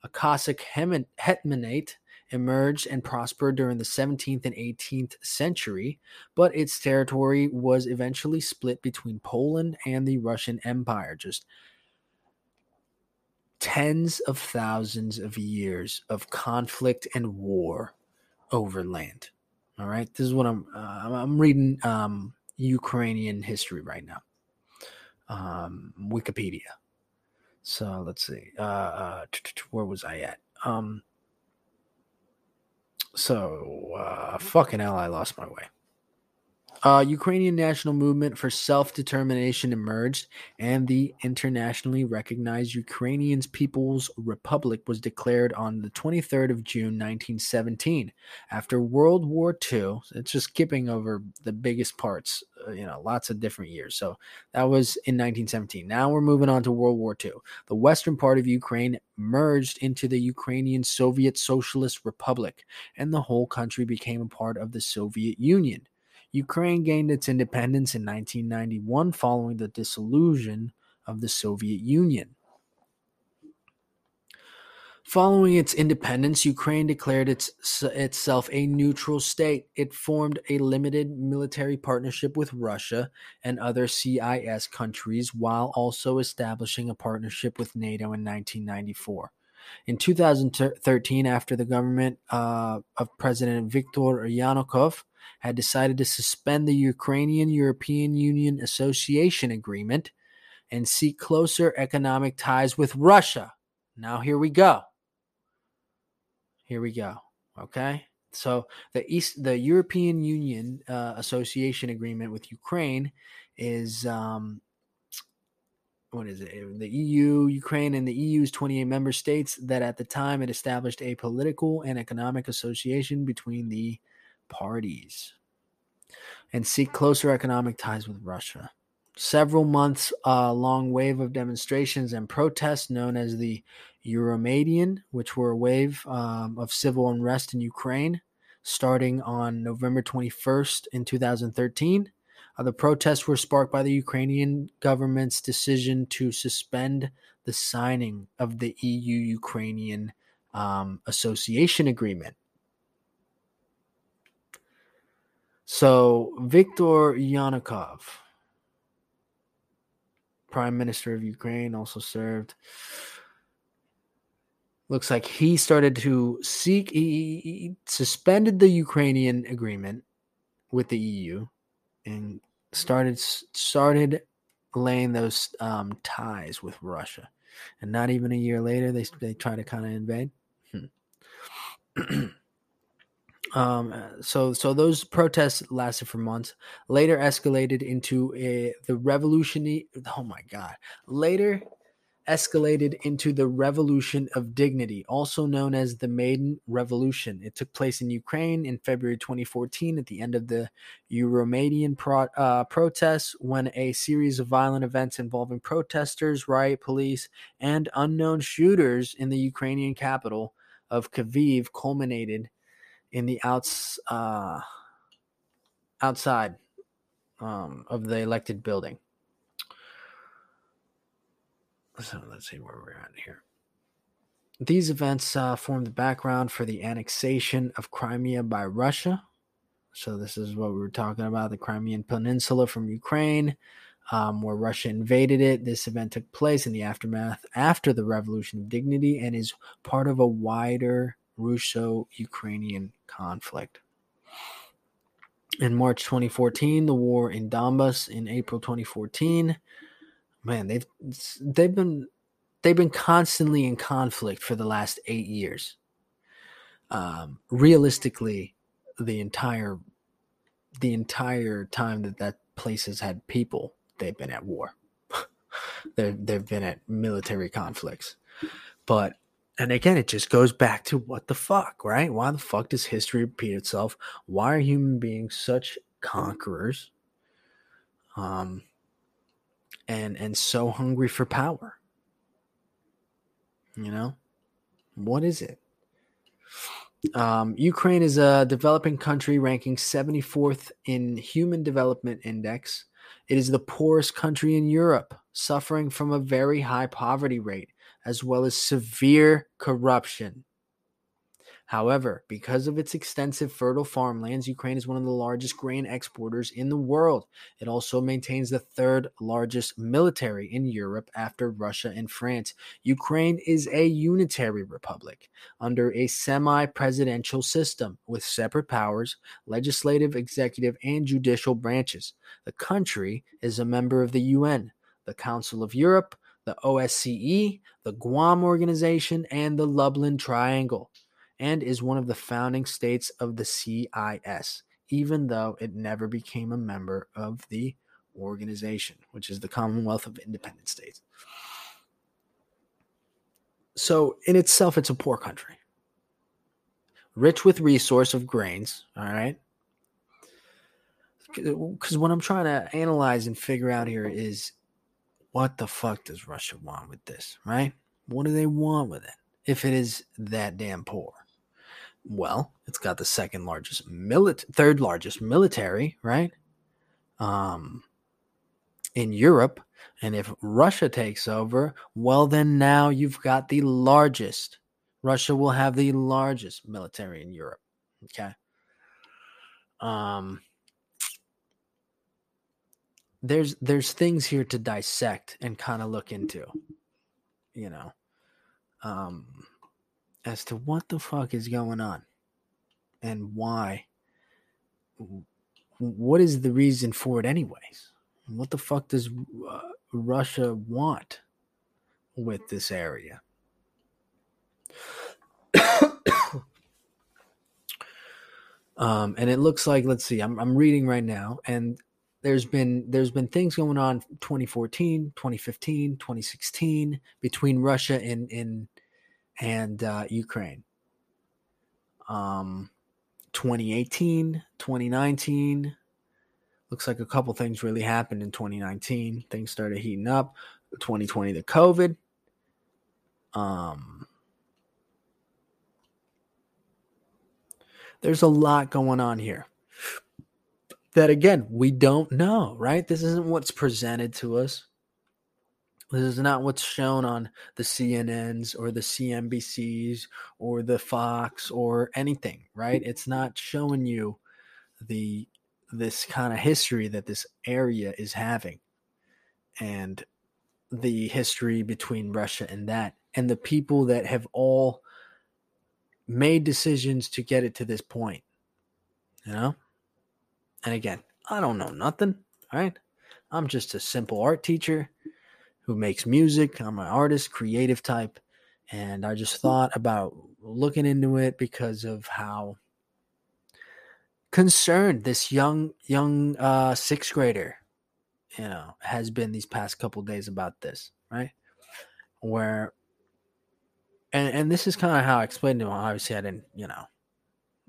A Cossack hetmanate emerged and prospered during the 17th and 18th century, but its territory was eventually split between Poland and the Russian Empire. Just tens of thousands of years of conflict and war over land. All right, this is what I'm. Uh, I'm reading um, Ukrainian history right now. Um, Wikipedia. So let's see. Uh, uh, where was I at? Um, so, uh, fucking hell, I lost my way. Uh, Ukrainian national movement for self determination emerged, and the internationally recognized Ukrainian People's Republic was declared on the 23rd of June 1917. After World War II, it's just skipping over the biggest parts Uh, you know, lots of different years. So that was in 1917. Now we're moving on to World War II. The western part of Ukraine merged into the Ukrainian Soviet Socialist Republic, and the whole country became a part of the Soviet Union. Ukraine gained its independence in 1991 following the dissolution of the Soviet Union. Following its independence, Ukraine declared its, itself a neutral state. It formed a limited military partnership with Russia and other CIS countries while also establishing a partnership with NATO in 1994. In 2013, after the government uh, of President Viktor Yanukovych had decided to suspend the Ukrainian European Union Association Agreement and seek closer economic ties with Russia. Now, here we go. Here we go. Okay. So the East, the European Union uh, Association Agreement with Ukraine is um, what is it? The EU, Ukraine, and the EU's 28 member states that at the time it established a political and economic association between the parties and seek closer economic ties with Russia several months uh, long wave of demonstrations and protests known as the Euromaidan, which were a wave um, of civil unrest in Ukraine starting on November 21st in 2013. Uh, the protests were sparked by the Ukrainian government's decision to suspend the signing of the EU Ukrainian um, Association Agreement. So, Viktor Yanukovych prime minister of Ukraine, also served. Looks like he started to seek, he, suspended the Ukrainian agreement with the EU and started started laying those um, ties with Russia. And not even a year later, they they try to kind of invade. Hmm. Um, so so those protests lasted for months. Later escalated into a, the revolutionary. Oh my God! Later escalated into the Revolution of Dignity, also known as the Maidan Revolution. It took place in Ukraine in February 2014 at the end of the Euromaidan pro- uh, protests when a series of violent events involving protesters, riot police, and unknown shooters in the Ukrainian capital of Kyiv culminated in the outs uh, outside um, of the elected building. So let's see where we're at here. These events uh, form the background for the annexation of Crimea by Russia. So this is what we were talking about: the Crimean Peninsula from Ukraine, um, where Russia invaded it. This event took place in the aftermath after the Revolution of Dignity and is part of a wider Russo Ukrainian conflict. In March 2014, the war in Donbas. In April 2014, man, they've they've been they've been constantly in conflict for the last eight years. Um, realistically, the entire the entire time that that place has had people, they've been at war. they've they've been at military conflicts, but and again, it just goes back to what the fuck, right? Why the fuck does history repeat itself? Why are human beings such conquerors? Um, and and so hungry for power. You know, what is it? Um, Ukraine is a developing country ranking 74th in Human Development Index. It is the poorest country in Europe, suffering from a very high poverty rate as well as severe corruption. However, because of its extensive fertile farmlands, Ukraine is one of the largest grain exporters in the world. It also maintains the third largest military in Europe after Russia and France. Ukraine is a unitary republic under a semi presidential system with separate powers, legislative, executive, and judicial branches. The country is a member of the UN, the Council of Europe, the OSCE, the GUAM Organization, and the Lublin Triangle, and is one of the founding states of the CIS, even though it never became a member of the organization, which is the Commonwealth of Independent States. So, in itself, it's a poor country, rich with resource of grains, all right, because what I'm trying to analyze and figure out here is what the fuck does Russia want with this, right? What do they want with it if it is that damn poor? Well, it's got the second largest military, third largest military, right? Um, in Europe, and if Russia takes over, well, then now you've got the largest. Russia will have the largest military in Europe. Okay. Um, there's there's things here to dissect and kind of look into you know um as to what the fuck is going on and why. What is the reason for it anyways? What the fuck does uh, russia want with this area? Um and it looks like let's see i'm, I'm reading right now and there's been there's been things going on 2014 2015 2016 between russia and and and uh, ukraine. Um 2018 2019 looks like a couple things really happened in 2019 things started heating up. 2020 the covid. Um there's a lot going on here that again we don't know right? This isn't what's presented to us this is not what's shown on the cnn's or the cnbcs or the fox or anything right it's not showing you the this kind of history that this area is having and the history between russia and that and the people that have all made decisions to get it to this point you know and again, I don't know nothing, right? I'm just a simple art teacher who makes music. I'm an artist, creative type. And I just thought about looking into it because of how concerned this young young uh sixth grader you know has been these past couple days about this right where and and this is kind of how i explained to him obviously i didn't you know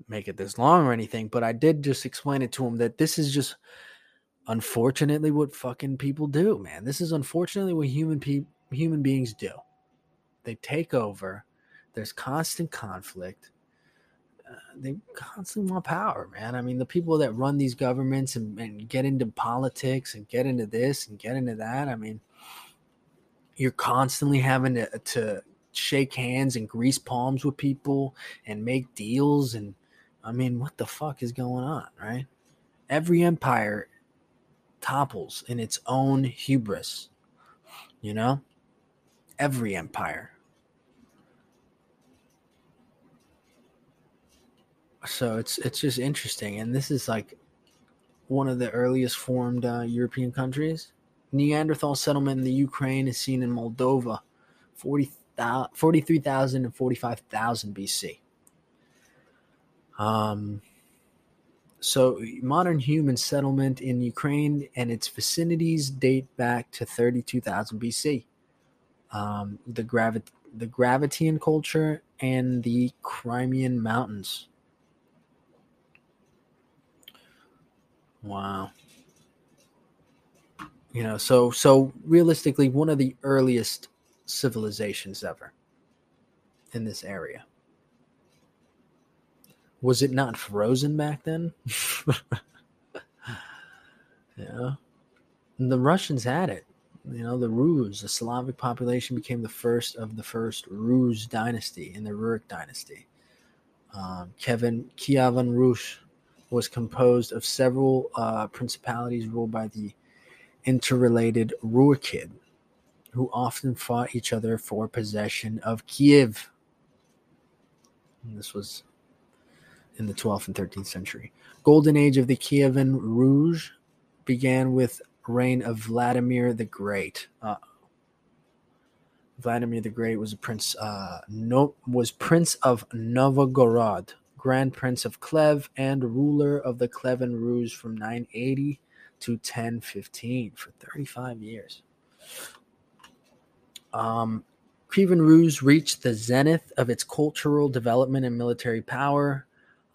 make it this long or anything, but I did just explain it to him that this is just unfortunately what fucking people do, man. This is unfortunately what human pe- human beings do. They take over. There's constant conflict. Uh, they constantly want power, man. I mean, the people that run these governments and, and get into politics and get into this and get into that. I mean, you're constantly having to, to shake hands and grease palms with people and make deals and I mean, what the fuck is going on, right? Every empire topples in its own hubris, you know? Every empire. So it's it's just interesting, and this is like one of the earliest formed uh, European countries. Neanderthal settlement in the Ukraine is seen in Moldova, 40, 43,000 and 45,000 BC. Um, so, modern human settlement in Ukraine and its vicinities date back to 32,000 BC. Um, the, gravi- the Gravettian culture and the Crimean Mountains. Wow. You know, so so realistically, one of the earliest civilizations ever in this area. Was it not frozen back then? yeah. And the Russians had it. You know, the Rus, the Slavic population became the first of the first Rus dynasty in the Rurik dynasty. Um, Kevin Kievan Rus was composed of several uh, principalities ruled by the interrelated Rurikid, who often fought each other for possession of Kiev. And this was in the 12th and 13th century. Golden age of the Kievan Rus began with reign of Vladimir the Great. Uh, Vladimir the Great was a prince. Uh, no, was prince of Novgorod, grand prince of Klev, and ruler of the Klevan Rus from 980 to 1015 for 35 years. Um, Kievan Rus reached the zenith of its cultural development and military power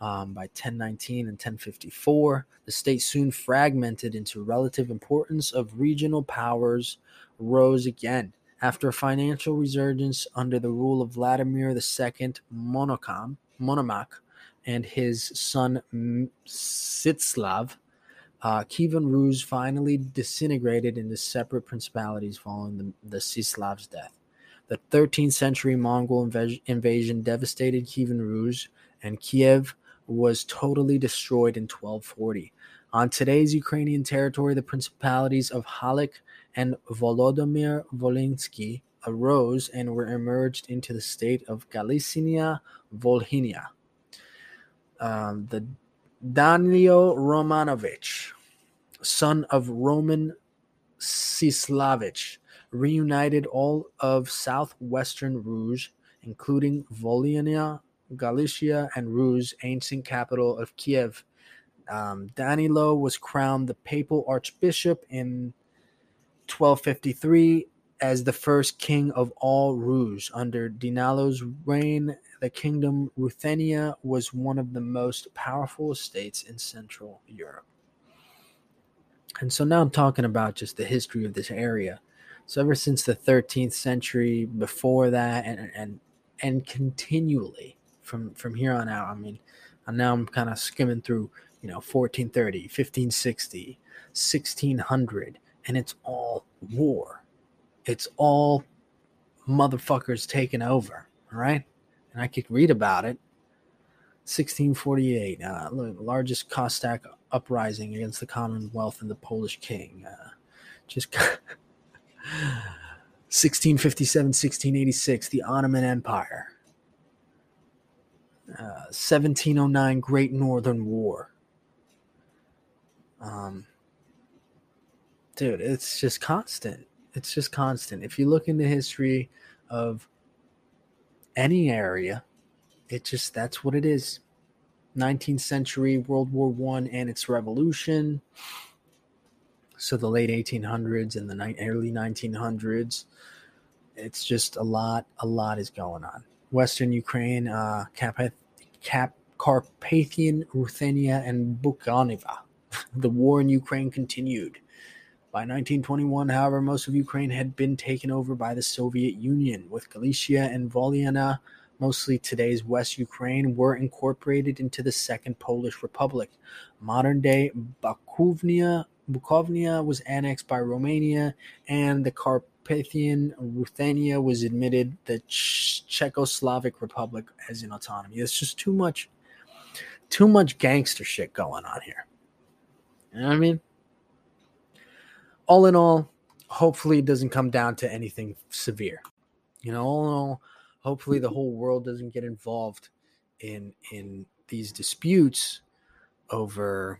um, by 1019 and 1054. The state soon fragmented into relative importance of regional powers rose again after a financial resurgence under the rule of Vladimir II Monocom, Monomakh and his son Mstislav. Uh, Kievan Rus finally disintegrated into separate principalities following the, the Mstislav's death. The 13th century Mongol inv- invasion devastated Kievan Rus, and Kiev was totally destroyed in 1240. On today's Ukrainian territory, the principalities of Halych and Volodymyr Volhynsky arose and were emerged into the state of Galicia Volhynia. Um, the Danilo Romanovich, son of Roman Sislavich, reunited all of southwestern Rus, including Volhynia, Galicia, and Rus, ancient capital of Kiev. Um, Danilo was crowned the papal archbishop in 1253 as the first king of all Rus. Under Danilo's reign, the kingdom Ruthenia was one of the most powerful states in Central Europe. And so now I'm talking about just the history of this area. So ever since the 13th century, before that, and and and continually from from here on out. I mean, now I'm kind of skimming through, you know, 1430, 1560, 1600, and it's all war. It's all motherfuckers taking over. All right, and I could read about it. 1648, uh, largest Cossack uprising against the Commonwealth and the Polish king. Uh, just 1657, 1686, the Ottoman Empire. Uh, 1709 Great Northern War. Um, dude, it's just constant. It's just constant. If you look into history of any area, it just that's what it is. 19th century World War One and its revolution. So the late 1800s and the ni- early 1900s. It's just a lot. A lot is going on. Western Ukraine, uh, Cap- Cap- Carpathian, Ruthenia, and Bukovina. the war in Ukraine continued. By 1921, however, most of Ukraine had been taken over by the Soviet Union, with Galicia and Volhynia, mostly today's West Ukraine, were incorporated into the Second Polish Republic. Modern day Bukovina, Bukovina was annexed by Romania, and the Carpathian Ruthenia was admitted the Czechoslovak Republic as an autonomy. It's just too much, too much gangster shit going on here. You know what I mean? all in all, hopefully it doesn't come down to anything severe. You know, all in all, hopefully the whole world doesn't get involved in in these disputes over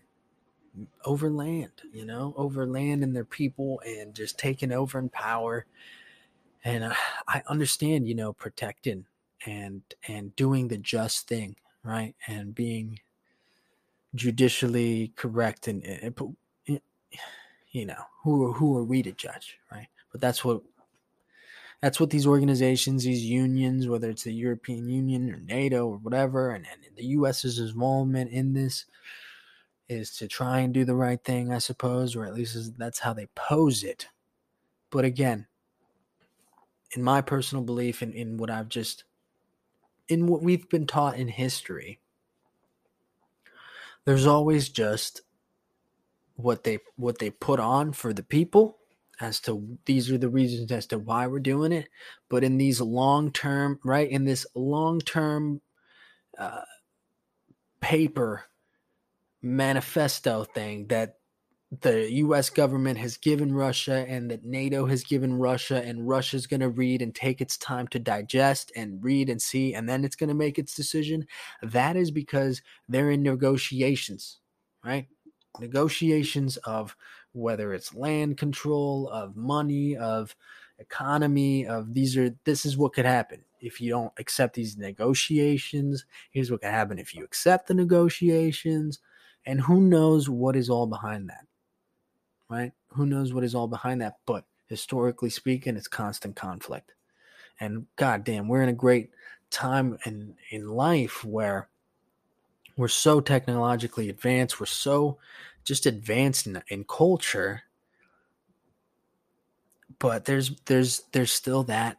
over land, you know, over land and their people and just taking over in power. And I, I understand, you know, protecting and and doing the just thing, right? And being judicially correct and, and you know, who who are we to judge, right? But that's what that's what these organizations, these unions, whether it's the European Union or NATO or whatever, and, and the U.S.'s involvement in this is to try and do the right thing, I suppose, or at least that's how they pose it. But again, in my personal belief, in, in what I've just, in what we've been taught in history, there's always just what they what they put on for the people as to these are the reasons as to why we're doing it but in these long term right in this long term uh, paper manifesto thing that the US government has given Russia and that NATO has given Russia and Russia's going to read and take its time to digest and read and see and then it's going to make its decision that is because they're in negotiations right negotiations of whether it's land control, of money, of economy, of these are this is what could happen if you don't accept these negotiations. Here's what could happen if you accept the negotiations. And who knows what is all behind that? Right? Who knows what is all behind that? But historically speaking, it's constant conflict. And goddamn, we're in a great time in in life where we're so technologically advanced. We're so just advanced in, in culture. But there's there's there's still that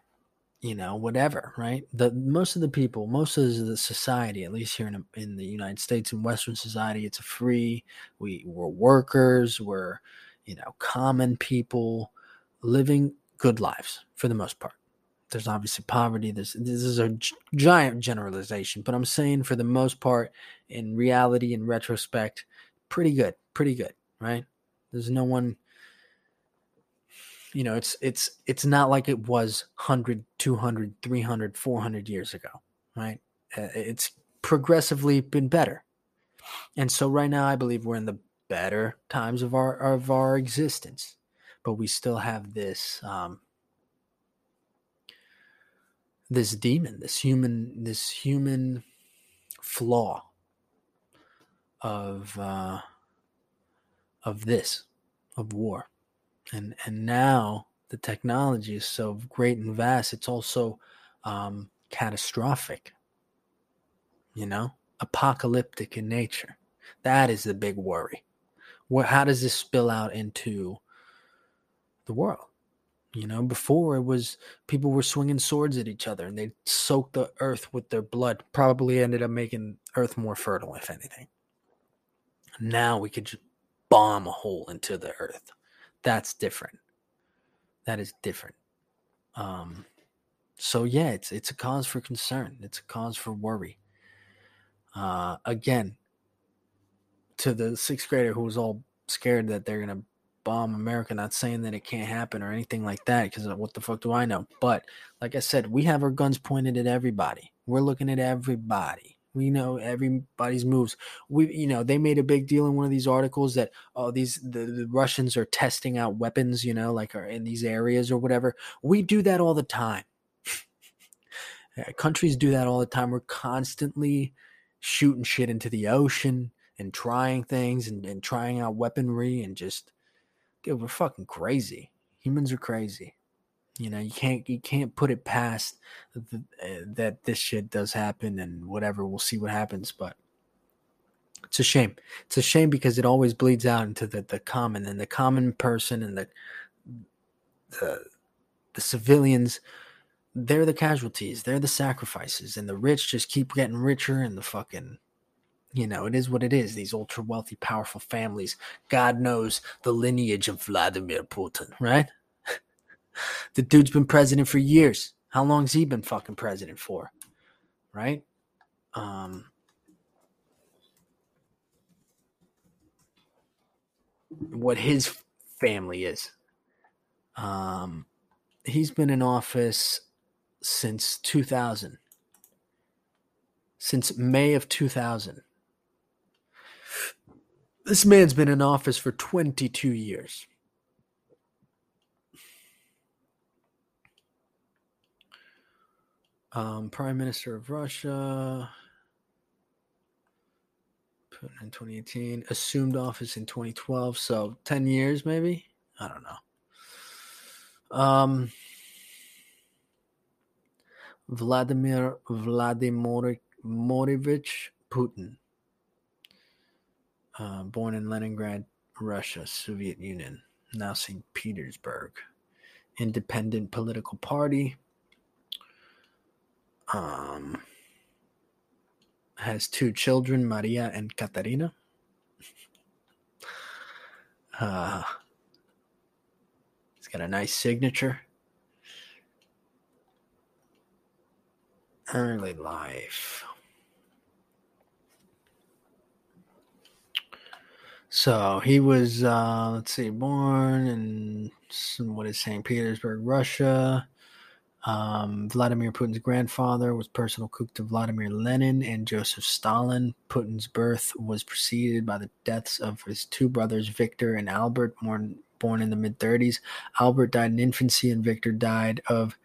you know whatever right? The most of the people most of the society at least here in, in the united states in western society it's a free we we're workers we're you know common people living good lives for the most part. There's obviously poverty this this is a giant generalization but i'm saying for the most part in reality in retrospect pretty good pretty good right? There's no one you know it's it's it's not like it was 100 200 300 400 years ago right? It's progressively been better. And so right now i believe we're in the better times of our of our existence but we still have this um this demon this human this human flaw of uh of this of war and and now the technology is so great and vast it's also um, catastrophic. You know? Apocalyptic in nature. That is the big worry. What how does this spill out into the world? You know before it was people were swinging swords at each other and they soaked the earth with their blood probably ended up making earth more fertile if anything. Now we could just bomb a hole into the earth that's different. That is different. Um, so yeah, it's it's a cause for concern. It's a cause for worry. Uh, again, to the sixth grader who was all scared that they're gonna bomb America, not saying that it can't happen or anything like that, because what the fuck do I know? But like I said, we have our guns pointed at everybody. We're looking at everybody. We know everybody's moves. We, you know, they made a big deal in one of these articles that oh, these the, the Russians are testing out weapons, you know, like are in these areas or whatever. We do that all the time. Countries do that all the time. We're constantly shooting shit into the ocean and trying things and, and trying out weaponry and just, dude, we're fucking crazy. Humans are crazy. You know, you can't you can't put it past the, uh, that this shit does happen and whatever. We'll see what happens, but it's a shame. It's a shame because it always bleeds out into the the common and the common person and the the the civilians. They're the casualties. They're the sacrifices, and the rich just keep getting richer, and the fucking you know, it is what it is. These ultra wealthy, powerful families. God knows the lineage of Vladimir Putin, right? The dude's been president for years. How long's he been fucking president for? Right? Um, what his family is. Um, he's been in office since 2000. Since May of 2000. This man's been in office for 22 years. Um, Prime Minister of Russia. Putin in 2018. Assumed office in 2012. So 10 years, maybe? I don't know. Um, Vladimir Vladimirovich Putin. Uh, born in Leningrad, Russia, Soviet Union, now St. Petersburg. Independent political party um, has two children, Maria and Katarina. Uh, it's got a nice signature. Early life. So he was, uh, let's see, born in what is St. Petersburg, Russia. Um, Vladimir Putin's grandfather was personal cook to Vladimir Lenin and Joseph Stalin. Putin's birth was preceded by the deaths of his two brothers, Victor and Albert, born, born in the mid 30s. Albert died in infancy, and Victor died of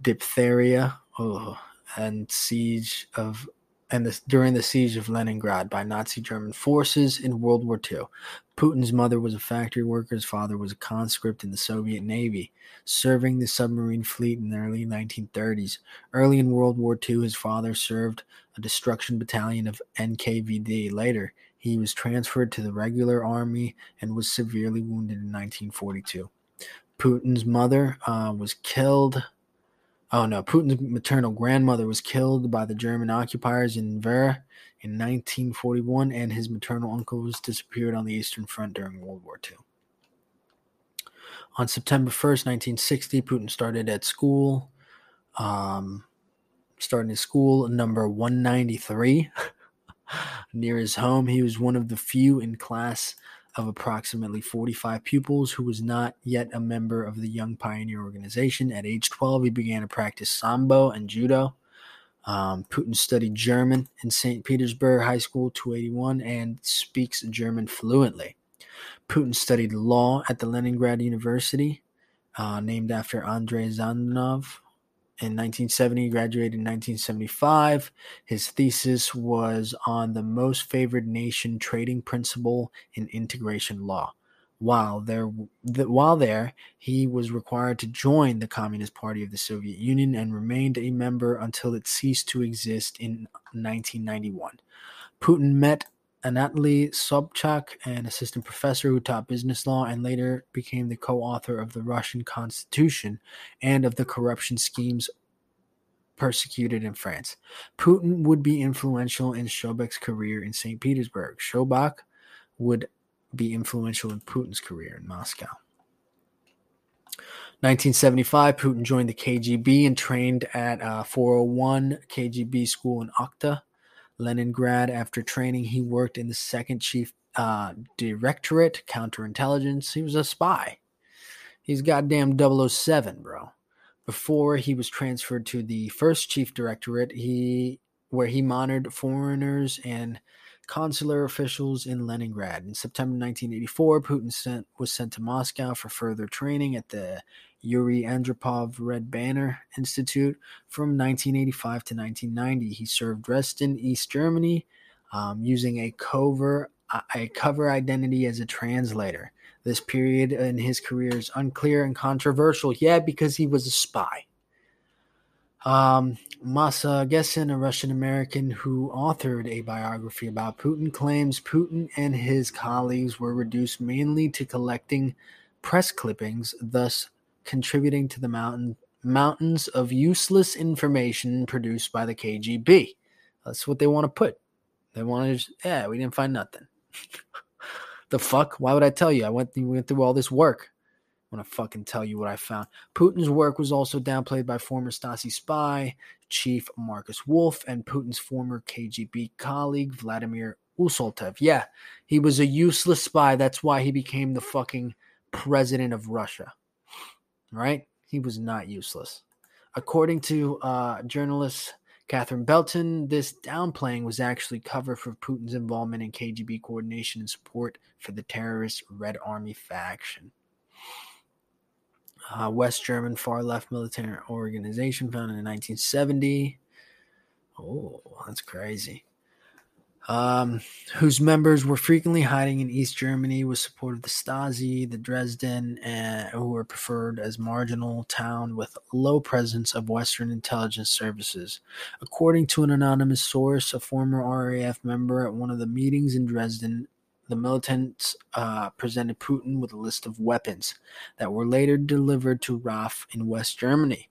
diphtheria oh, and siege of and during the siege of Leningrad by Nazi German forces in World War II. Putin's mother was a factory worker. His father was a conscript in the Soviet Navy, serving the submarine fleet in the early 1930s. Early in World War II, his father served a destruction battalion of NKVD. Later, he was transferred to the regular army and was severely wounded in 1942. Putin's mother uh, was killed. Oh no, Putin's maternal grandmother was killed by the German occupiers in Tver in 1941, and his maternal uncle was disappeared on the Eastern Front during World War II. On September 1st, 1960, Putin started at school, um, starting his school number 193 near his home. He was one of the few in class of approximately 45 pupils who was not yet a member of the Young Pioneer Organization. At age 12, he began to practice Sambo and Judo. Um, Putin studied German in St. Petersburg High School 281 and speaks German fluently. Putin studied law at the Leningrad University, uh, named after Andrei Zhdanov. In 1970, he graduated in 1975. His thesis was on the most favored nation trading principle in integration law. While there, the, while there, he was required to join the Communist Party of the Soviet Union and remained a member until it ceased to exist in 1991. Putin met Anatoly Sobchak, an assistant professor who taught business law and later became the co-author of the Russian Constitution and of the corruption schemes persecuted in France. Putin would be influential in Sobchak's career in St. Petersburg. Sobchak would be influential in Putin's career in Moscow. 1975, Putin joined the KGB and trained at uh, 401 KGB school in Okhta, Leningrad. After training, he worked in the second chief uh, directorate, counterintelligence. He was a spy. He's goddamn 007, bro. Before he was transferred to the first chief directorate, he where he monitored foreigners and consular officials in Leningrad. In September 1984, Putin sent, was sent to Moscow for further training at the Yuri Andropov Red Banner Institute. From 1985 to 1990, he served Dresden, East Germany, um, using a cover a cover identity as a translator. This period in his career is unclear and controversial. Yeah, because he was a spy. Um, Masha Gessen, a Russian American who authored a biography about Putin, claims Putin and his colleagues were reduced mainly to collecting press clippings, thus contributing to the mountain, mountains of useless information produced by the KGB. That's what they want to put. They want to just, yeah, we didn't find nothing. the fuck? Why would I tell you? I went, went through all this work. I'm gonna fucking tell you what I found. Putin's work was also downplayed by former Stasi spy chief Markus Wolf and Putin's former KGB colleague Vladimir Usoltsev. Yeah, he was a useless spy. That's why he became the fucking president of Russia. Right? He was not useless. According to uh, journalist Catherine Belton, this downplaying was actually cover for Putin's involvement in KGB coordination and support for the terrorist Red Army faction uh, West German far left military organization founded in 1970. Oh, that's crazy. Um, whose members were frequently hiding in East Germany with support of the Stasi, the Dresden, and who were preferred as marginal town with low presence of Western intelligence services. According to an anonymous source, a former RAF member at one of the meetings in Dresden the militants uh, presented Putin with a list of weapons that were later delivered to RAF in West Germany.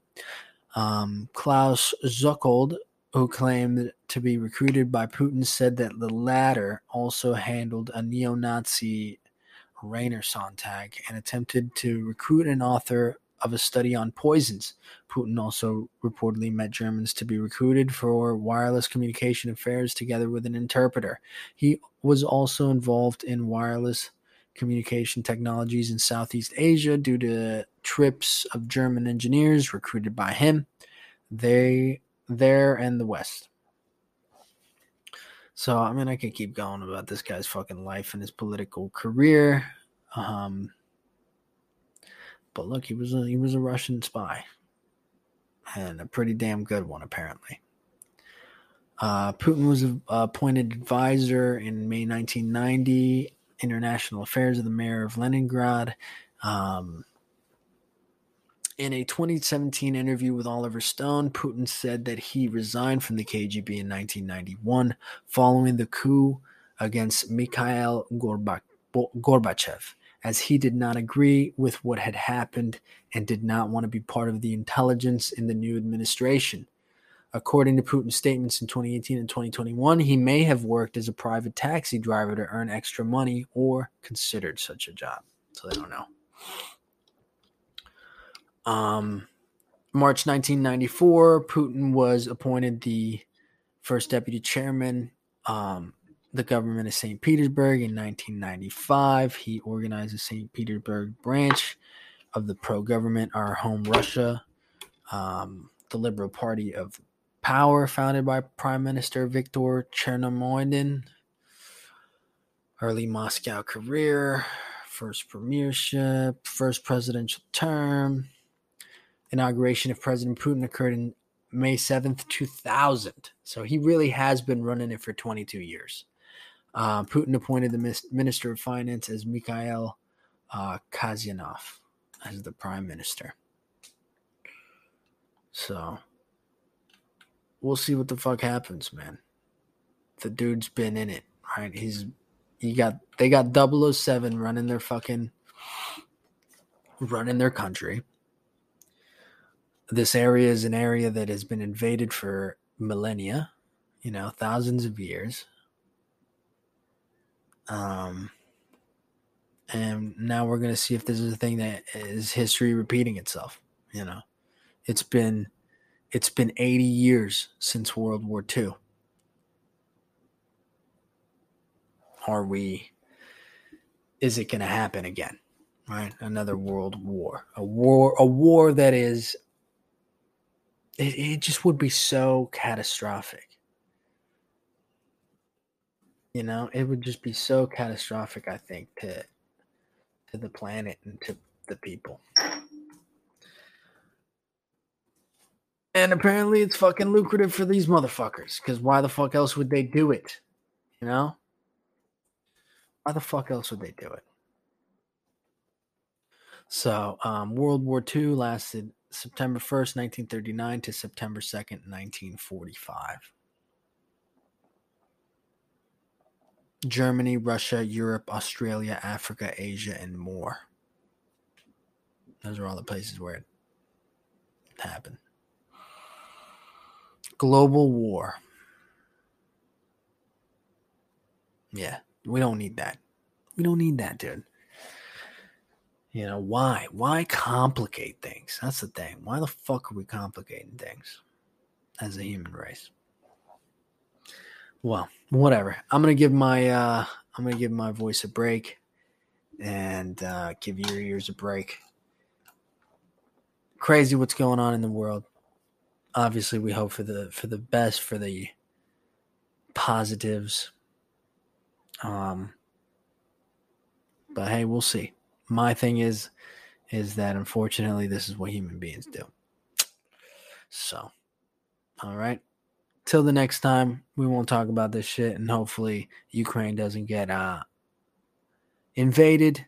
Um, Klaus Zuchold, who claimed to be recruited by Putin, said that the latter also handled a neo Nazi Rainer Sonntag and attempted to recruit an author of a study on poisons. Putin also reportedly met Germans to be recruited for wireless communication affairs together with an interpreter. He was also involved in wireless communication technologies in Southeast Asia due to trips of German engineers recruited by him. They there and the West. So I mean I could keep going about this guy's fucking life and his political career. Um but look, he was a he was a Russian spy, and a pretty damn good one apparently. Uh, Putin was appointed advisor in May 1990, international affairs of the mayor of Leningrad. Um, in a 2017 interview with Oliver Stone, Putin said that he resigned from the KGB in 1991 following the coup against Mikhail Gorbachev, as he did not agree with what had happened and did not want to be part of the intelligence in the new administration. According to Putin's statements in 2018 and 2021, he may have worked as a private taxi driver to earn extra money or considered such a job. So they don't know. Um, March 1994, Putin was appointed the first deputy chairman, um, the government of St. Petersburg in 1995. He organized the St. Petersburg branch of the pro government Our Home Russia, um, the Liberal Party of Power, founded by Prime Minister Viktor Chernomyrdin. Early Moscow career, first premiership, first presidential term. Inauguration of President Putin occurred in May 7th, 2000. So he really has been running it for 22 years. Uh, Putin appointed the Minister of Finance as Mikhail uh, Kasyanov as the Prime Minister. So we'll see what the fuck happens, man. The dude's been in it, right? He's he got they got 007 running their fucking running their country. This area is an area that has been invaded for millennia, you know, thousands of years. Um and now we're going to see if this is a thing that is history repeating itself, you know. It's been it's been 80 years since World War II. Are we, is it going to happen again? Right? Another world war. A war, a war that is, it, it just would be so catastrophic. You know, it would just be so catastrophic, I think, to to the planet and to the people. And apparently it's fucking lucrative for these motherfuckers. Because why the fuck else would they do it? You know? Why the fuck else would they do it? So, um, World War II lasted September 1st, 1939 to September 2nd, 1945. Germany, Russia, Europe, Australia, Africa, Asia, and more. Those are all the places where it happened. Global war. Yeah, we don't need that. We don't need that, dude. You know, why? Why complicate things? That's the thing. Why the fuck are we complicating things as a human race? Well, whatever. I'm gonna give my uh I'm gonna give my voice a break and uh give your ears a break. Crazy what's going on in the world obviously we hope for the for the best for the positives um but hey we'll see my thing is is that unfortunately this is what human beings do so all right till the next time we won't talk about this shit and hopefully ukraine doesn't get uh invaded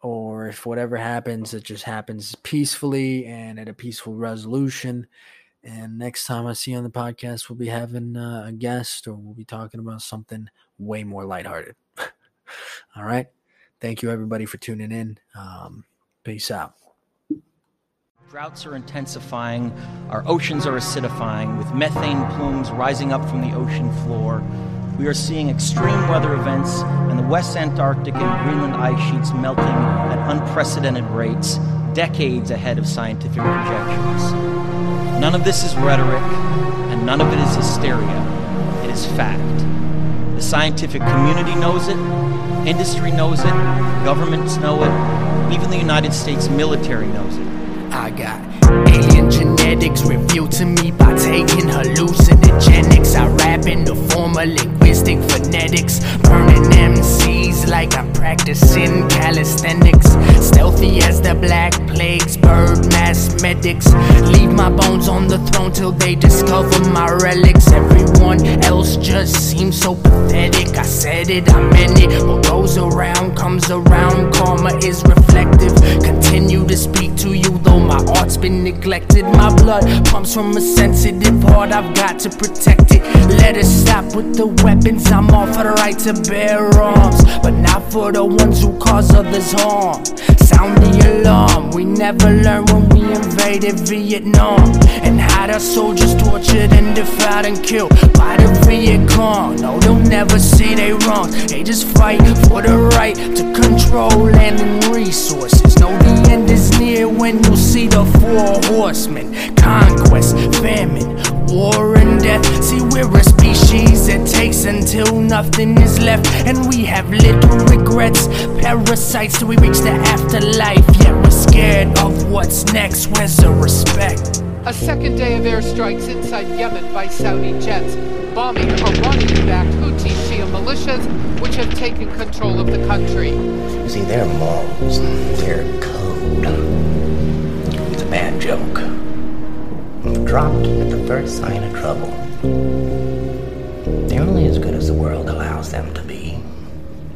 or if whatever happens it just happens peacefully and at a peaceful resolution and next time I see you on the podcast, we'll be having uh, a guest or we'll be talking about something way more lighthearted. All right. Thank you, everybody, for tuning in. Um, peace out. Droughts are intensifying, our oceans are acidifying, with methane plumes rising up from the ocean floor. We are seeing extreme weather events, and the West Antarctic and Greenland ice sheets melting at unprecedented rates, decades ahead of scientific projections. None of this is rhetoric, and none of it is hysteria. It is fact. Scientific community knows it, industry knows it, governments know it, even the United States military knows it. I got alien genetics revealed to me by taking hallucinogenics. I rap in the form of linguistic phonetics, burning MCs like I'm practicing calisthenics. Stealthy as the black plagues, bird mass medics. Leave my bones on the throne till they discover my relics. Everyone else just seems so pathetic. I said it, I meant it. What goes around comes around. Karma is reflective. Continue to speak to you, though my art's been neglected. My blood pumps from a sensitive heart. I've got to protect it. Let us stop with the weapons. I'm all for the right to bear arms, but not for the ones who cause others harm. Sound the alarm. We never learned when we invaded Vietnam and had our soldiers tortured and defied and killed by the Viet Cong. No, they'll never see they wrong. They just fight for the right to control land and resources. No, the end is near when you see the four horsemen: conquest, famine, war, and death. See, we're a species that takes until nothing is left, and we have little regrets. Parasites till we reach the afterlife, yet we're scared of what's next. Where's the respect? A second day of airstrikes inside Yemen by Saudi jets, bombing Iranian-backed Houthi Shia militias, which have taken control of the country. You see, their morals, their code, it's a bad joke. Dropped at the first sign of trouble. They're only as good as the world allows them to be.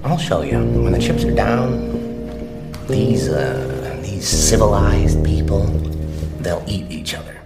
I'll show you. When the chips are down, these, uh, these civilized people, they'll eat each other.